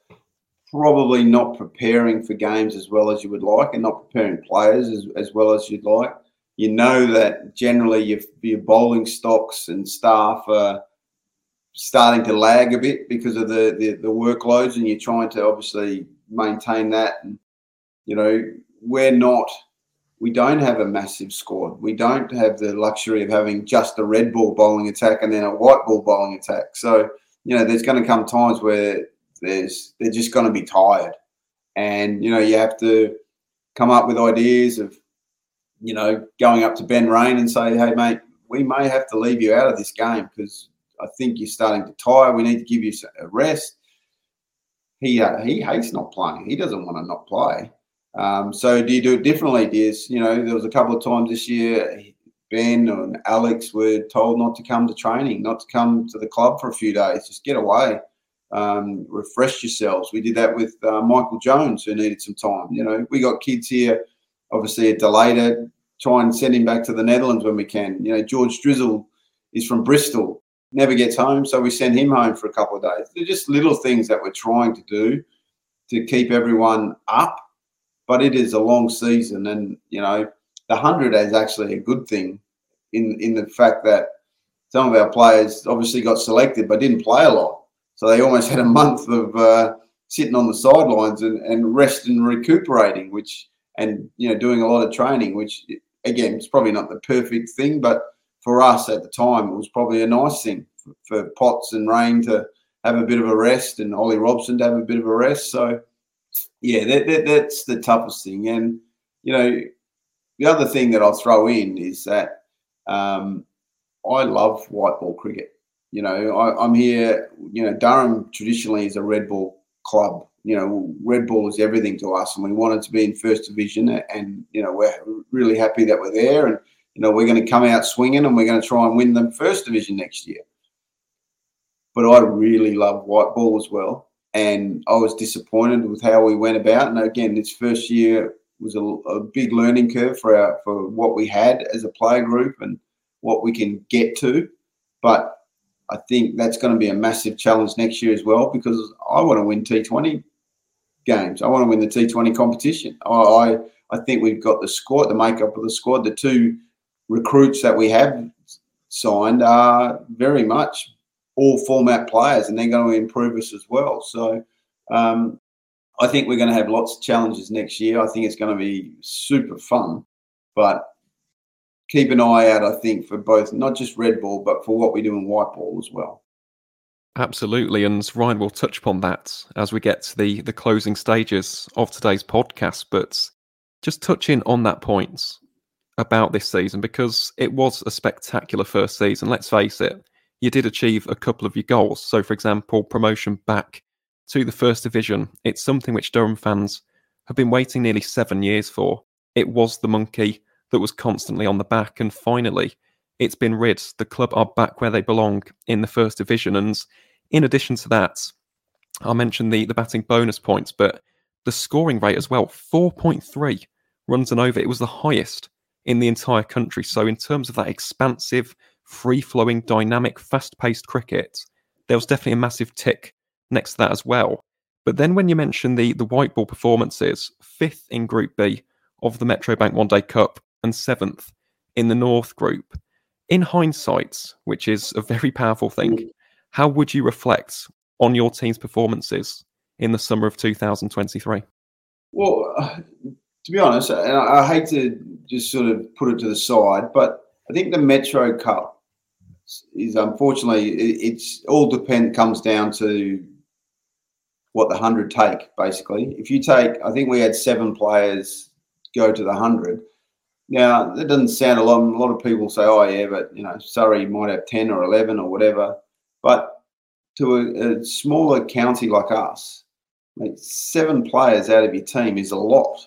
probably not preparing for games as well as you would like and not preparing players as, as well as you'd like. You know that generally your, your bowling stocks and staff are starting to lag a bit because of the, the, the workloads and you're trying to obviously maintain that. And, you know, we're not, we don't have a massive squad. We don't have the luxury of having just a red ball bowling attack and then a white ball bowling attack. So, you know, there's going to come times where there's they're just going to be tired, and you know you have to come up with ideas of you know going up to Ben Raine and say, hey mate, we may have to leave you out of this game because I think you're starting to tire. We need to give you a rest. He uh, he hates not playing. He doesn't want to not play. Um, so do you do it differently? Dears? you know there was a couple of times this year Ben and Alex were told not to come to training, not to come to the club for a few days, just get away um, refresh yourselves. We did that with uh, Michael Jones, who needed some time. You know, we got kids here, obviously at de Leede, try and send him back to the Netherlands when we can. You know, George Drissell is from Bristol, never gets home, so we send him home for a couple of days. They're just little things that we're trying to do to keep everyone up. But it is a long season, and you know, the hundred is actually a good thing in in the fact that some of our players obviously got selected but didn't play a lot so they almost had a month of uh, sitting on the sidelines and, and rest and recuperating, which and you know doing a lot of training, which again it's probably not the perfect thing, but for us at the time it was probably a nice thing for, for Potts and Raine to have a bit of a rest and Ollie Robson to have a bit of a rest. So yeah, that, that, that's the toughest thing. And you know the other thing that I'll throw in is that um, I love white ball cricket. You know, I, am here. You know, Durham traditionally is a red ball club. You know, red ball is everything to us, and we wanted to be in first division. And you know, we're really happy that we're there. And you know, we're going to come out swinging, and we're going to try and win the first division next year. But I really love white ball as well, and I was disappointed with how we went about. And again, this first year was a, a big learning curve for our for what we had as a player group and what we can get to. But I think that's going to be a massive challenge next year as well because I want to win T20 games. I want to win the T20 competition. I, I, think we've got the squad, the makeup of the squad. The two recruits that we have signed are very much all format players, and they're going to improve us as well. So um, I think we're going to have lots of challenges next year. I think it's going to be super fun, but keep an eye out, I think, for both not just red ball, but for what we do in white ball as well. Absolutely, and Ryan will touch upon that as we get to the the closing stages of today's podcast. But just touching on that point about this season because it was a spectacular first season. Let's face it, you did achieve a couple of your goals. So, for example, promotion back to the first division. It's something which Durham fans have been waiting nearly seven years for. It was the monkey that was constantly on the back. And finally, it's been rid. The club are back where they belong in the first division. And in addition to that, I mentioned the, the batting bonus points, but the scoring rate as well 4.3 runs and over. It was the highest in the entire country. So, in terms of that expansive, free flowing, dynamic, fast paced cricket, there was definitely a massive tick next to that as well. But then when you mention the, the white ball performances, fifth in Group B of the Metro Bank One Day Cup, and seventh in the North Group. In hindsight, which is a very powerful thing, how would you reflect on your team's performances in the summer of 2023? Well, to be honest, and I, I hate to just sort of put it to the side, but I think the Metro Cup is unfortunately it's all depend comes down to what the hundred take basically. If you take, I think we had seven players go to the hundred. Now, that doesn't sound a lot. A lot of people say, oh, yeah, but, you know, Surrey might have 10 or 11 or whatever. But to a, a smaller county like us, seven players out of your team is a lot.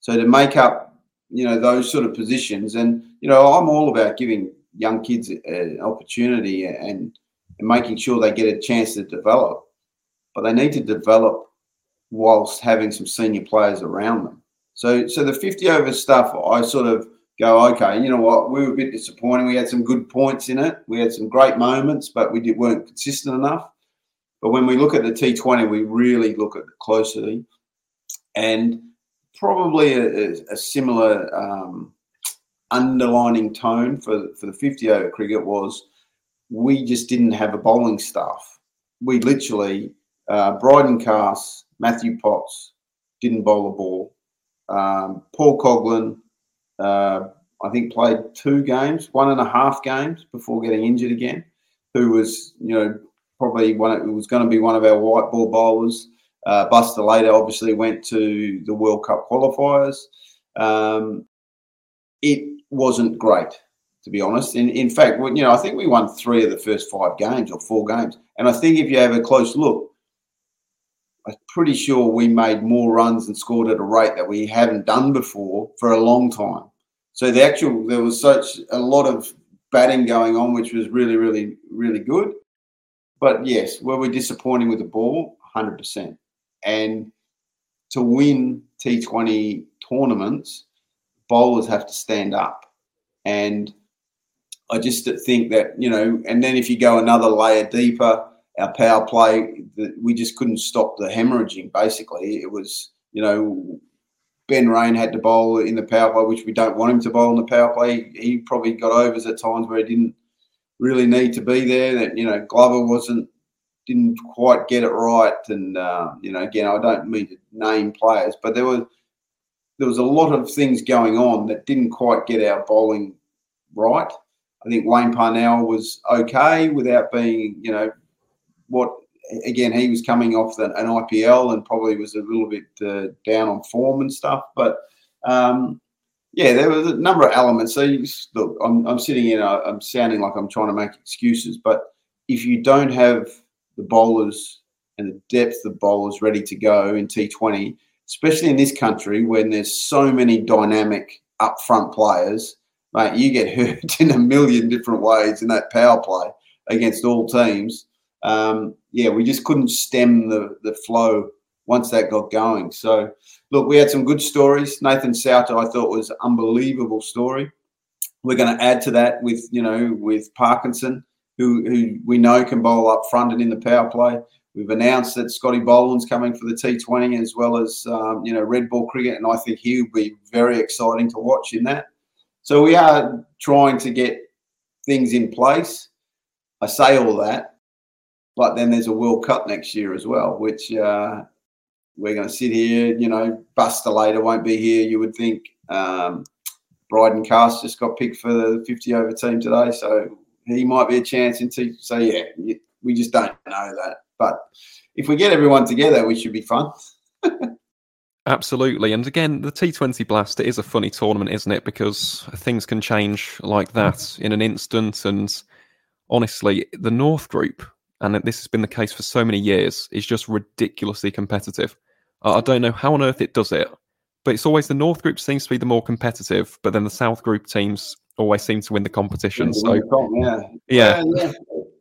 So to make up, you know, those sort of positions, and, you know, I'm all about giving young kids an opportunity and, and making sure they get a chance to develop. But they need to develop whilst having some senior players around them. So, so the 50 over stuff, I sort of go, okay, you know what, we were a bit disappointing. We had some good points in it. We had some great moments, but we did, weren't consistent enough. But when we look at the T20, we really look at it closely, and probably a, a similar um, underlining tone for for the 50 over cricket was we just didn't have a bowling staff. We literally uh, Brydon Carse, Matthew Potts didn't bowl a ball. Um, Paul Coughlin, uh, I think, played two games, one and a half games before getting injured again. Who was, you know, probably one. Of, was going to be one of our white ball bowlers. Uh, Bas de Leede obviously went to the World Cup qualifiers. Um, it wasn't great, to be honest. In, in fact, you know, I think we won three of the first five games or four games. And I think if you have a close look, pretty sure we made more runs and scored at a rate that we haven't done before for a long time. So the actual there was such a lot of batting going on, which was really, really, really good. But yes, were we disappointing with the ball? 100%. And to win T20 tournaments, bowlers have to stand up. And I just think that, you know, and then if you go another layer deeper, our power play, we just couldn't stop the hemorrhaging. Basically, it was you know Ben Raine had to bowl in the power play, which we don't want him to bowl in the power play. He probably got overs at times where he didn't really need to be there. That you know Glover wasn't didn't quite get it right, and uh, you know again I don't mean to name players, but there was there was a lot of things going on that didn't quite get our bowling right. I think Wayne Parnell was okay without being you know what again he was coming off an IPL and probably was a little bit uh, down on form and stuff. But um, yeah, there was a number of elements. So you, look, I'm, I'm sitting in, i I'm sounding like I'm trying to make excuses, but if you don't have the bowlers and the depth of bowlers ready to go in T20, especially in this country when there's so many dynamic upfront players, mate, you get hurt in a million different ways in that power play against all teams um, yeah, we just couldn't stem the, the flow once that got going. So, look, we had some good stories. Nathan Sowter, I thought was unbelievable story. We're going to add to that with you know with Parkinson, who who we know can bowl up front and in the power play. We've announced that Scotty Boland's coming for the T20 as well as um, you know red ball cricket, and I think he will be very exciting to watch in that. So we are trying to get things in place. I say all that, but then there's a World Cup next year as well, which uh, we're going to sit here. You know, Bas de Leede won't be here. You would think. Um, Brydon Carse just got picked for the 50 over team today, so he might be a chance into. So yeah, we just don't know that. But if we get everyone together, we should be fun. Absolutely. And again, the T20 Blast it is a funny tournament, isn't it? Because things can change like that in an instant. And honestly, the North Group and this has been the case for so many years, is just ridiculously competitive. I don't know how on earth it does it, but it's always the North group seems to be the more competitive, but then the South group teams always seem to win the competition. So, yeah. yeah. yeah.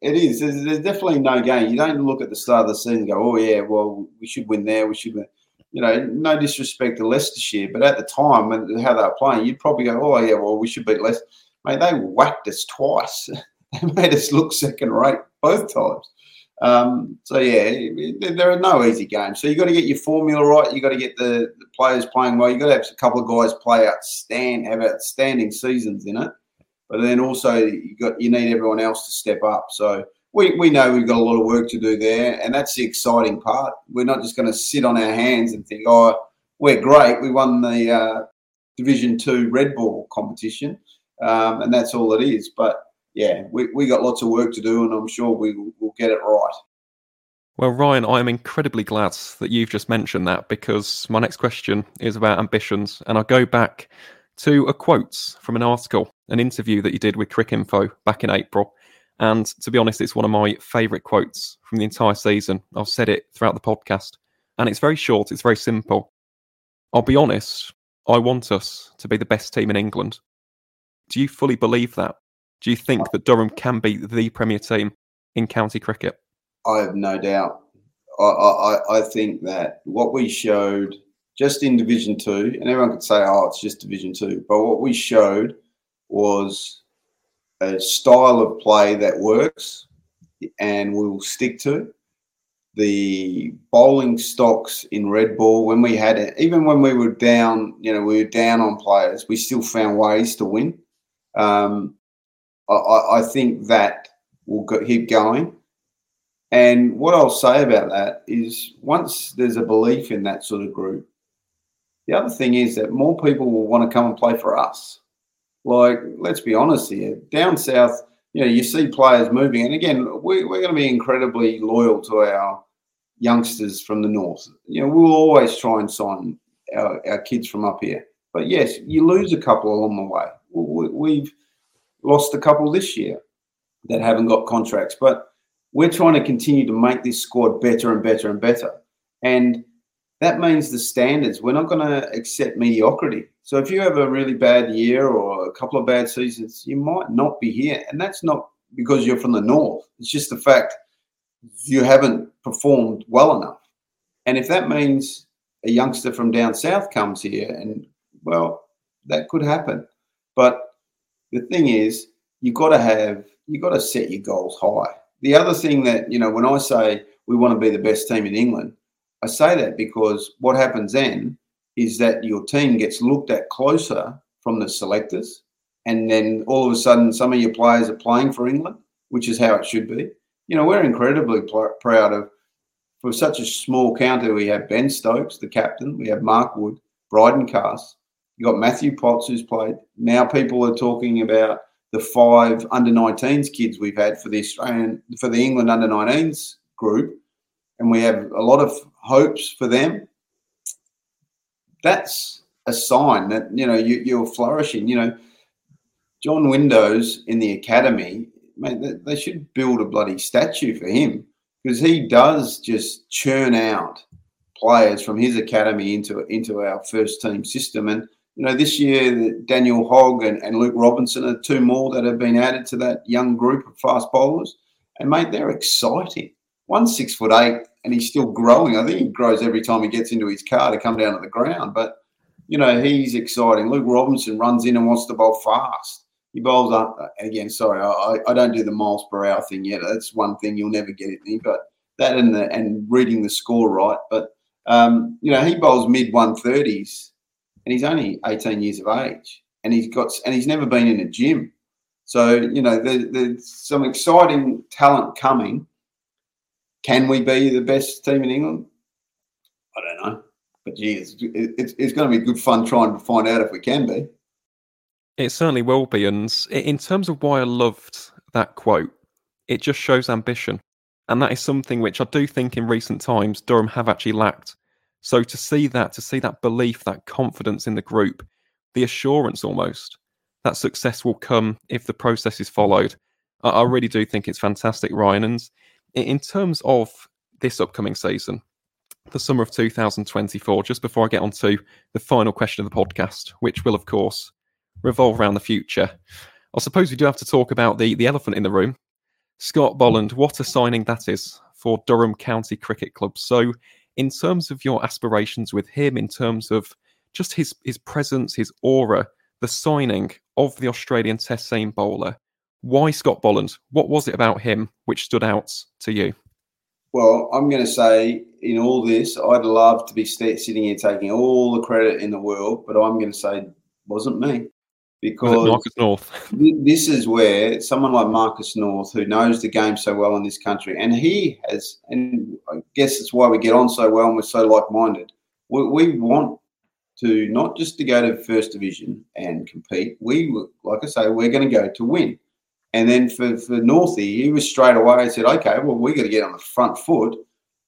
It is. There's, there's, definitely no game. You don't look at the start of the season and go, oh, yeah, well, we should win there. We should win. You know, no disrespect to Leicestershire, but at the time and how they were playing, you'd probably go, oh, yeah, well, we should beat Leicester. Mate, they whacked us twice. they made us look second rate both times. Um, so yeah, there are no easy games. So you got to get your formula right. You got to get the, the, players playing well. You got to have a couple of guys play outstand, have outstanding seasons in it. But then also you got you need everyone else to step up. So we, we know we've got a lot of work to do there, and that's the exciting part. We're not just going to sit on our hands and think, oh, we're great. We won the uh, Division Two Red Ball competition, um, and that's all it is. But yeah, we, we got lots of work to do, and I'm sure we will get it right. Well, Ryan, I am incredibly glad that you've just mentioned that because my next question is about ambitions, and I go back to a quote from an article, an interview that you did with Cricinfo back in April. And to be honest, it's one of my favourite quotes from the entire season. I've said it throughout the podcast, and it's very short, it's very simple. I'll be honest, I want us to be the best team in England. Do you fully believe that? Do you think that Durham can be the Premier team in county cricket? I have no doubt. I, I, I think that what we showed just in Division Two, and everyone could say, "Oh, it's just Division Two," but what we showed was a style of play that works and we will stick to. the bowling stocks in red ball when we had it, even when we were down, you know, we were down on players, we still found ways to win. Um, I, I, think that will keep going. And what I'll say about that is once there's a belief in that sort of group, the other thing is that more people will want to come and play for us. Like, let's be honest here, down south, you know, you see players moving. And again, we, we're going to be incredibly loyal to our youngsters from the north. You know, we'll always try and sign our, our kids from up here. But yes, you lose a couple along the way. We've lost a couple this year that haven't got contracts, but we're trying to continue to make this squad better and better and better. And that means the standards, we're not going to accept mediocrity. So if you have a really bad year or a couple of bad seasons, you might not be here. And that's not because you're from the north. It's just the fact you haven't performed well enough. And if that means a youngster from down south comes here, and well, that could happen. But the thing is, you've got to have, you've got to set your goals high. The other thing that, you know, when I say we want to be the best team in England, I say that because what happens then is that your team gets looked at closer from the selectors. And then all of a sudden, some of your players are playing for England, which is how it should be you know, we're incredibly pl- proud of, for such a small county, we have Ben Stokes, the captain, we have Mark Wood, Brydon Carse, you got Matthew Potts, who's played. Now people are talking about the five under 19s kids we've had for the Australian, for the England under 19s group, and we have a lot of hopes for them. That's a sign that you know you, you're flourishing. You know, John Windows in the academy mate, they should build a bloody statue for him because he does just churn out players from his academy into into our first team system. And you know, this year Daniel Hogg and, and Luke Robinson are two more that have been added to that young group of fast bowlers. And mate, they're exciting. One's six foot eight and he's still growing. I think he grows every time he gets into his car to come down to the ground. But you know, he's exciting. Luke Robinson runs in and wants to bowl fast he bowls up again. Sorry, I, I don't do the miles per hour thing yet. That's one thing you'll never get at me. But that and the and reading the score right. But um, you know, he bowls mid one thirties, and he's only eighteen years of age, and he's got and he's never been in a gym. So you know, there, there's some exciting talent coming. Can we be the best team in England? I don't know, but geez, it's, it's, it's going to be good fun trying to find out if we can be. It certainly will be. And in terms of why I loved that quote, it just shows ambition. And that is something which I do think in recent times Durham have actually lacked. So to see that, to see that belief, that confidence in the group, the assurance almost that success will come if the process is followed, I, really do think it's fantastic, Ryan. And in terms of this upcoming season, the summer of 2024, just before I get on to the final question of the podcast, which will, of course, revolve around the future. I suppose we do have to talk about the, the elephant in the room. Scott Boland, what a signing that is for Durham County Cricket Club. So, in terms of your aspirations with him, in terms of just his, his presence, his aura, the signing of the Australian Test seam bowler, why Scott Boland? What was it about him which stood out to you? Well, I'm going to say in all this, I'd love to be sitting here taking all the credit in the world, but I'm going to say wasn't me because Marcus North. this is where someone like Marcus North, who knows the game so well in this country, and he has, and I guess it's why we get on so well and we're so like-minded. We, we want to not just to go to first division and compete. We, like I say, we're going to go to win. And then for, for Northie, he was straight away said, okay, well, we got to get on the front foot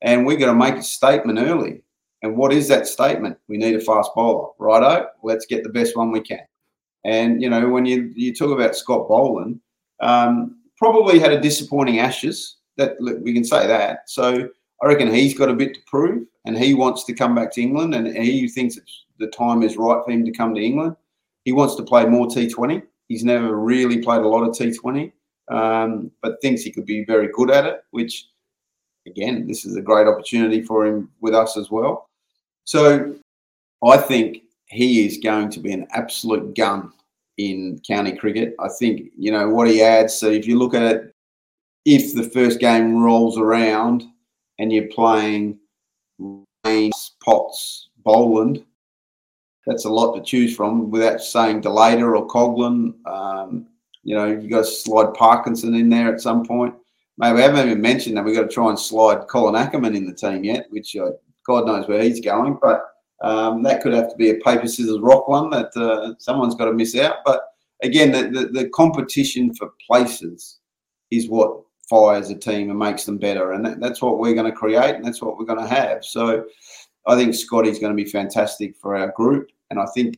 and we got to make a statement early. And what is that statement? We need a fast bowler. Righto, let's get the best one we can. And you know, when you you talk about Scott Boland, um, probably had a disappointing Ashes. That we can say that. So I reckon he's got a bit to prove, and he wants to come back to England, and he thinks the time is right for him to come to England. He wants to play more T20. He's never really played a lot of T20, um, but thinks he could be very good at it. Which, again, this is a great opportunity for him with us as well. So I think he is going to be an absolute gun in county cricket. I think, you know, what he adds. So if you look at it, if the first game rolls around and you're playing Raines, Potts, Boland, that's a lot to choose from without saying de Leede or Coughlin. Um, you know, you got to slide Parkinson in there at some point. Maybe we haven't even mentioned that we've got to try and slide Colin Ackermann in the team yet, which uh, God knows where he's going. But um, that could have to be a paper, scissors, rock one that uh, someone's got to miss out. But again, the, the, the, competition for places is what fires a team and makes them better. And that, that's what we're going to create and that's what we're going to have. So I think Scotty's going to be fantastic for our group. And I think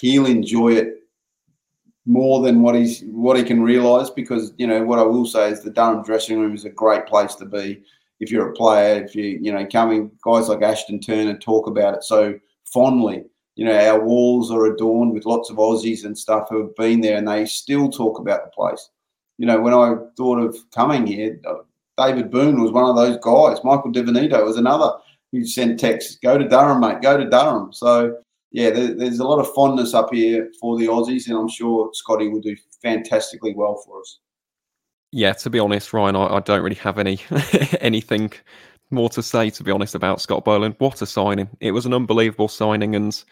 he'll enjoy it more than what he's what he can realise because you know what I will say is the Durham dressing room is a great place to be if you're a player if you you know coming guys like Ashton Turner talk about it so fondly. You know our walls are adorned with lots of Aussies and stuff who have been there and they still talk about the place. You know when I thought of coming here uh, David Boon was one of those guys. Michael Di Venuto was another who sent texts go to Durham mate go to Durham. So yeah, there, there's a lot of fondness up here for the Aussies, and I'm sure Scotty will do fantastically well for us. Yeah, to be honest, Ryan, I, I don't really have any anything more to say. To be honest, about Scott Boland, what a signing! It was an unbelievable signing, and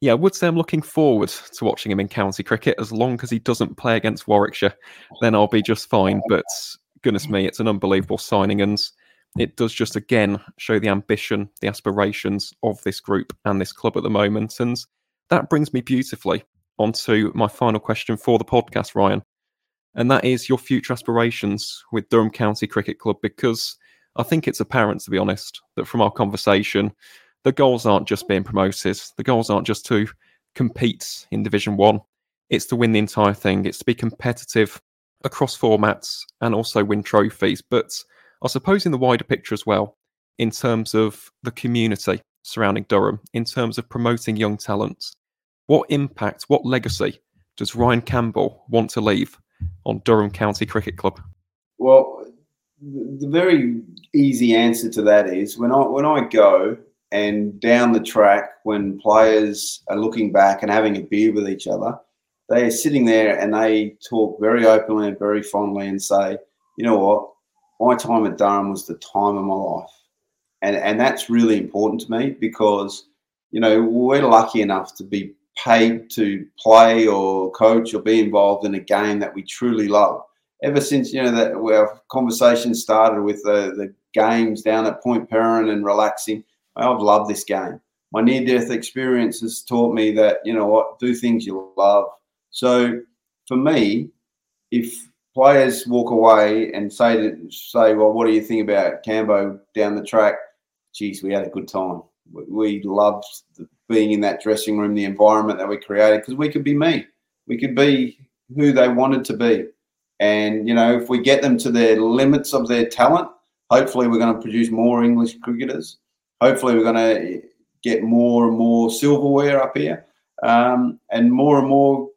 yeah, I would say I'm looking forward to watching him in county cricket. As long as he doesn't play against Warwickshire, then I'll be just fine. But goodness me, it's an unbelievable signing, and it does just again show the ambition, the aspirations of this group and this club at the moment. And that brings me beautifully onto my final question for the podcast, Ryan. And that is your future aspirations with Durham County Cricket Club, because I think it's apparent, to be honest, that from our conversation, the goals aren't just being promoted. The goals aren't just to compete in Division One. It's to win the entire thing. It's to be competitive across formats and also win trophies. But I suppose in the wider picture as well, in terms of the community surrounding Durham, in terms of promoting young talent, what impact, what legacy does Ryan Campbell want to leave on Durham County Cricket Club? Well, the very easy answer to that is when I when I go and down the track when players are looking back and having a beer with each other, they are sitting there and they talk very openly and very fondly and say, you know what, my time at Durham was the time of my life. And, and that's really important to me because, you know, we're lucky enough to be paid to play or coach or be involved in a game that we truly love. Ever since, you know, that our conversation started with the, the games down at Point Peron and relaxing, I've loved this game. My near death experience has taught me that, you know what, do things you love. So for me, if players walk away and say to, say, well, what do you think about Cambo down the track? Geez, we had a good time. We loved being in that dressing room, the environment that we created, because we could be me. We could be who they wanted to be. And, you know, if we get them to their limits of their talent, hopefully we're going to produce more English cricketers. Hopefully we're going to get more and more silverware up here um, and more and more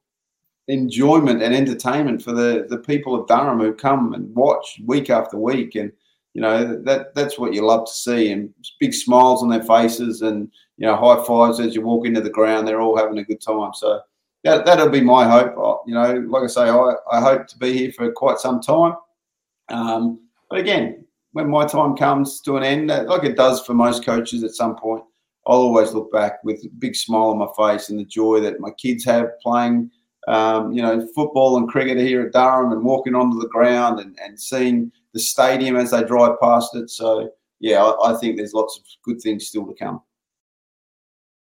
enjoyment and entertainment for the the people of Durham who come and watch week after week, and you know that that's what you love to see, and big smiles on their faces, and you know high fives as you walk into the ground. They're all having a good time. So that that'll be my hope. You know, like I say, I, I hope to be here for quite some time. Um, but again, when my time comes to an end, like it does for most coaches at some point, I'll always look back with a big smile on my face and the joy that my kids have playing um, you know, football and cricket here at Durham and walking onto the ground and, and seeing the stadium as they drive past it. So, yeah, I, I think there's lots of good things still to come.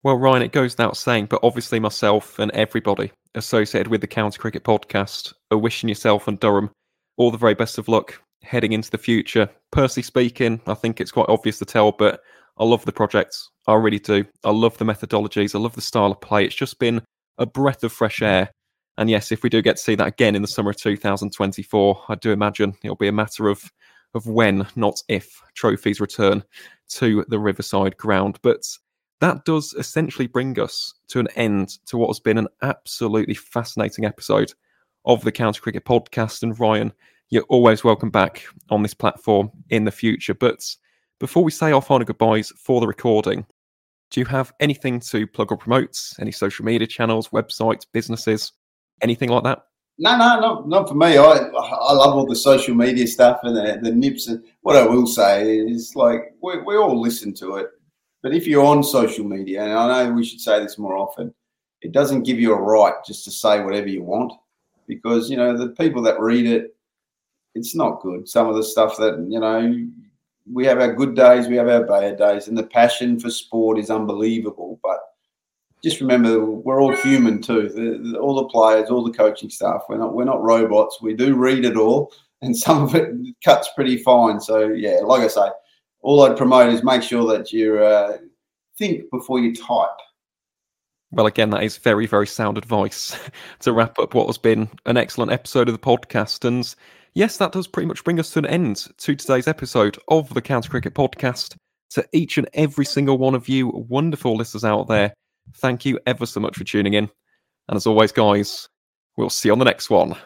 Well, Ryan, it goes without saying, but obviously myself and everybody associated with the County Cricket Podcast are wishing yourself and Durham all the very best of luck heading into the future. Personally speaking, I think it's quite obvious to tell, but I love the projects. I really do. I love the methodologies. I love the style of play. It's just been a breath of fresh air and yes, if we do get to see that again in the summer of 2024, I do imagine it'll be a matter of of when, not if, trophies return to the Riverside ground. But that does essentially bring us to an end to what has been an absolutely fascinating episode of the County Cricket Podcast. And Ryan, you're always welcome back on this platform in the future. But before we say our final goodbyes for the recording, do you have anything to plug or promote? Any social media channels, websites, businesses? Anything like that? No, no, not, not for me. I I love all the social media stuff and the, the nips. And what I will say is, like, we, we all listen to it. But if you're on social media, and I know we should say this more often, it doesn't give you a right just to say whatever you want because, you know, the people that read it, it's not good. Some of the stuff that, you know, we have our good days, we have our bad days, and the passion for sport is unbelievable. Just remember, we're all human too. The, the, all the players, all the coaching staff. We're not we're not robots. We do read it all, and some of it cuts pretty fine. So yeah, like I say, all I'd promote is make sure that you uh, think before you type. Well, again, that is very, very sound advice to wrap up what has been an excellent episode of the podcast. And yes, that does pretty much bring us to an end to today's episode of the County Cricket Podcast. To each and every single one of you wonderful listeners out there, thank you ever so much for tuning in. And as always, guys, we'll see you on the next one.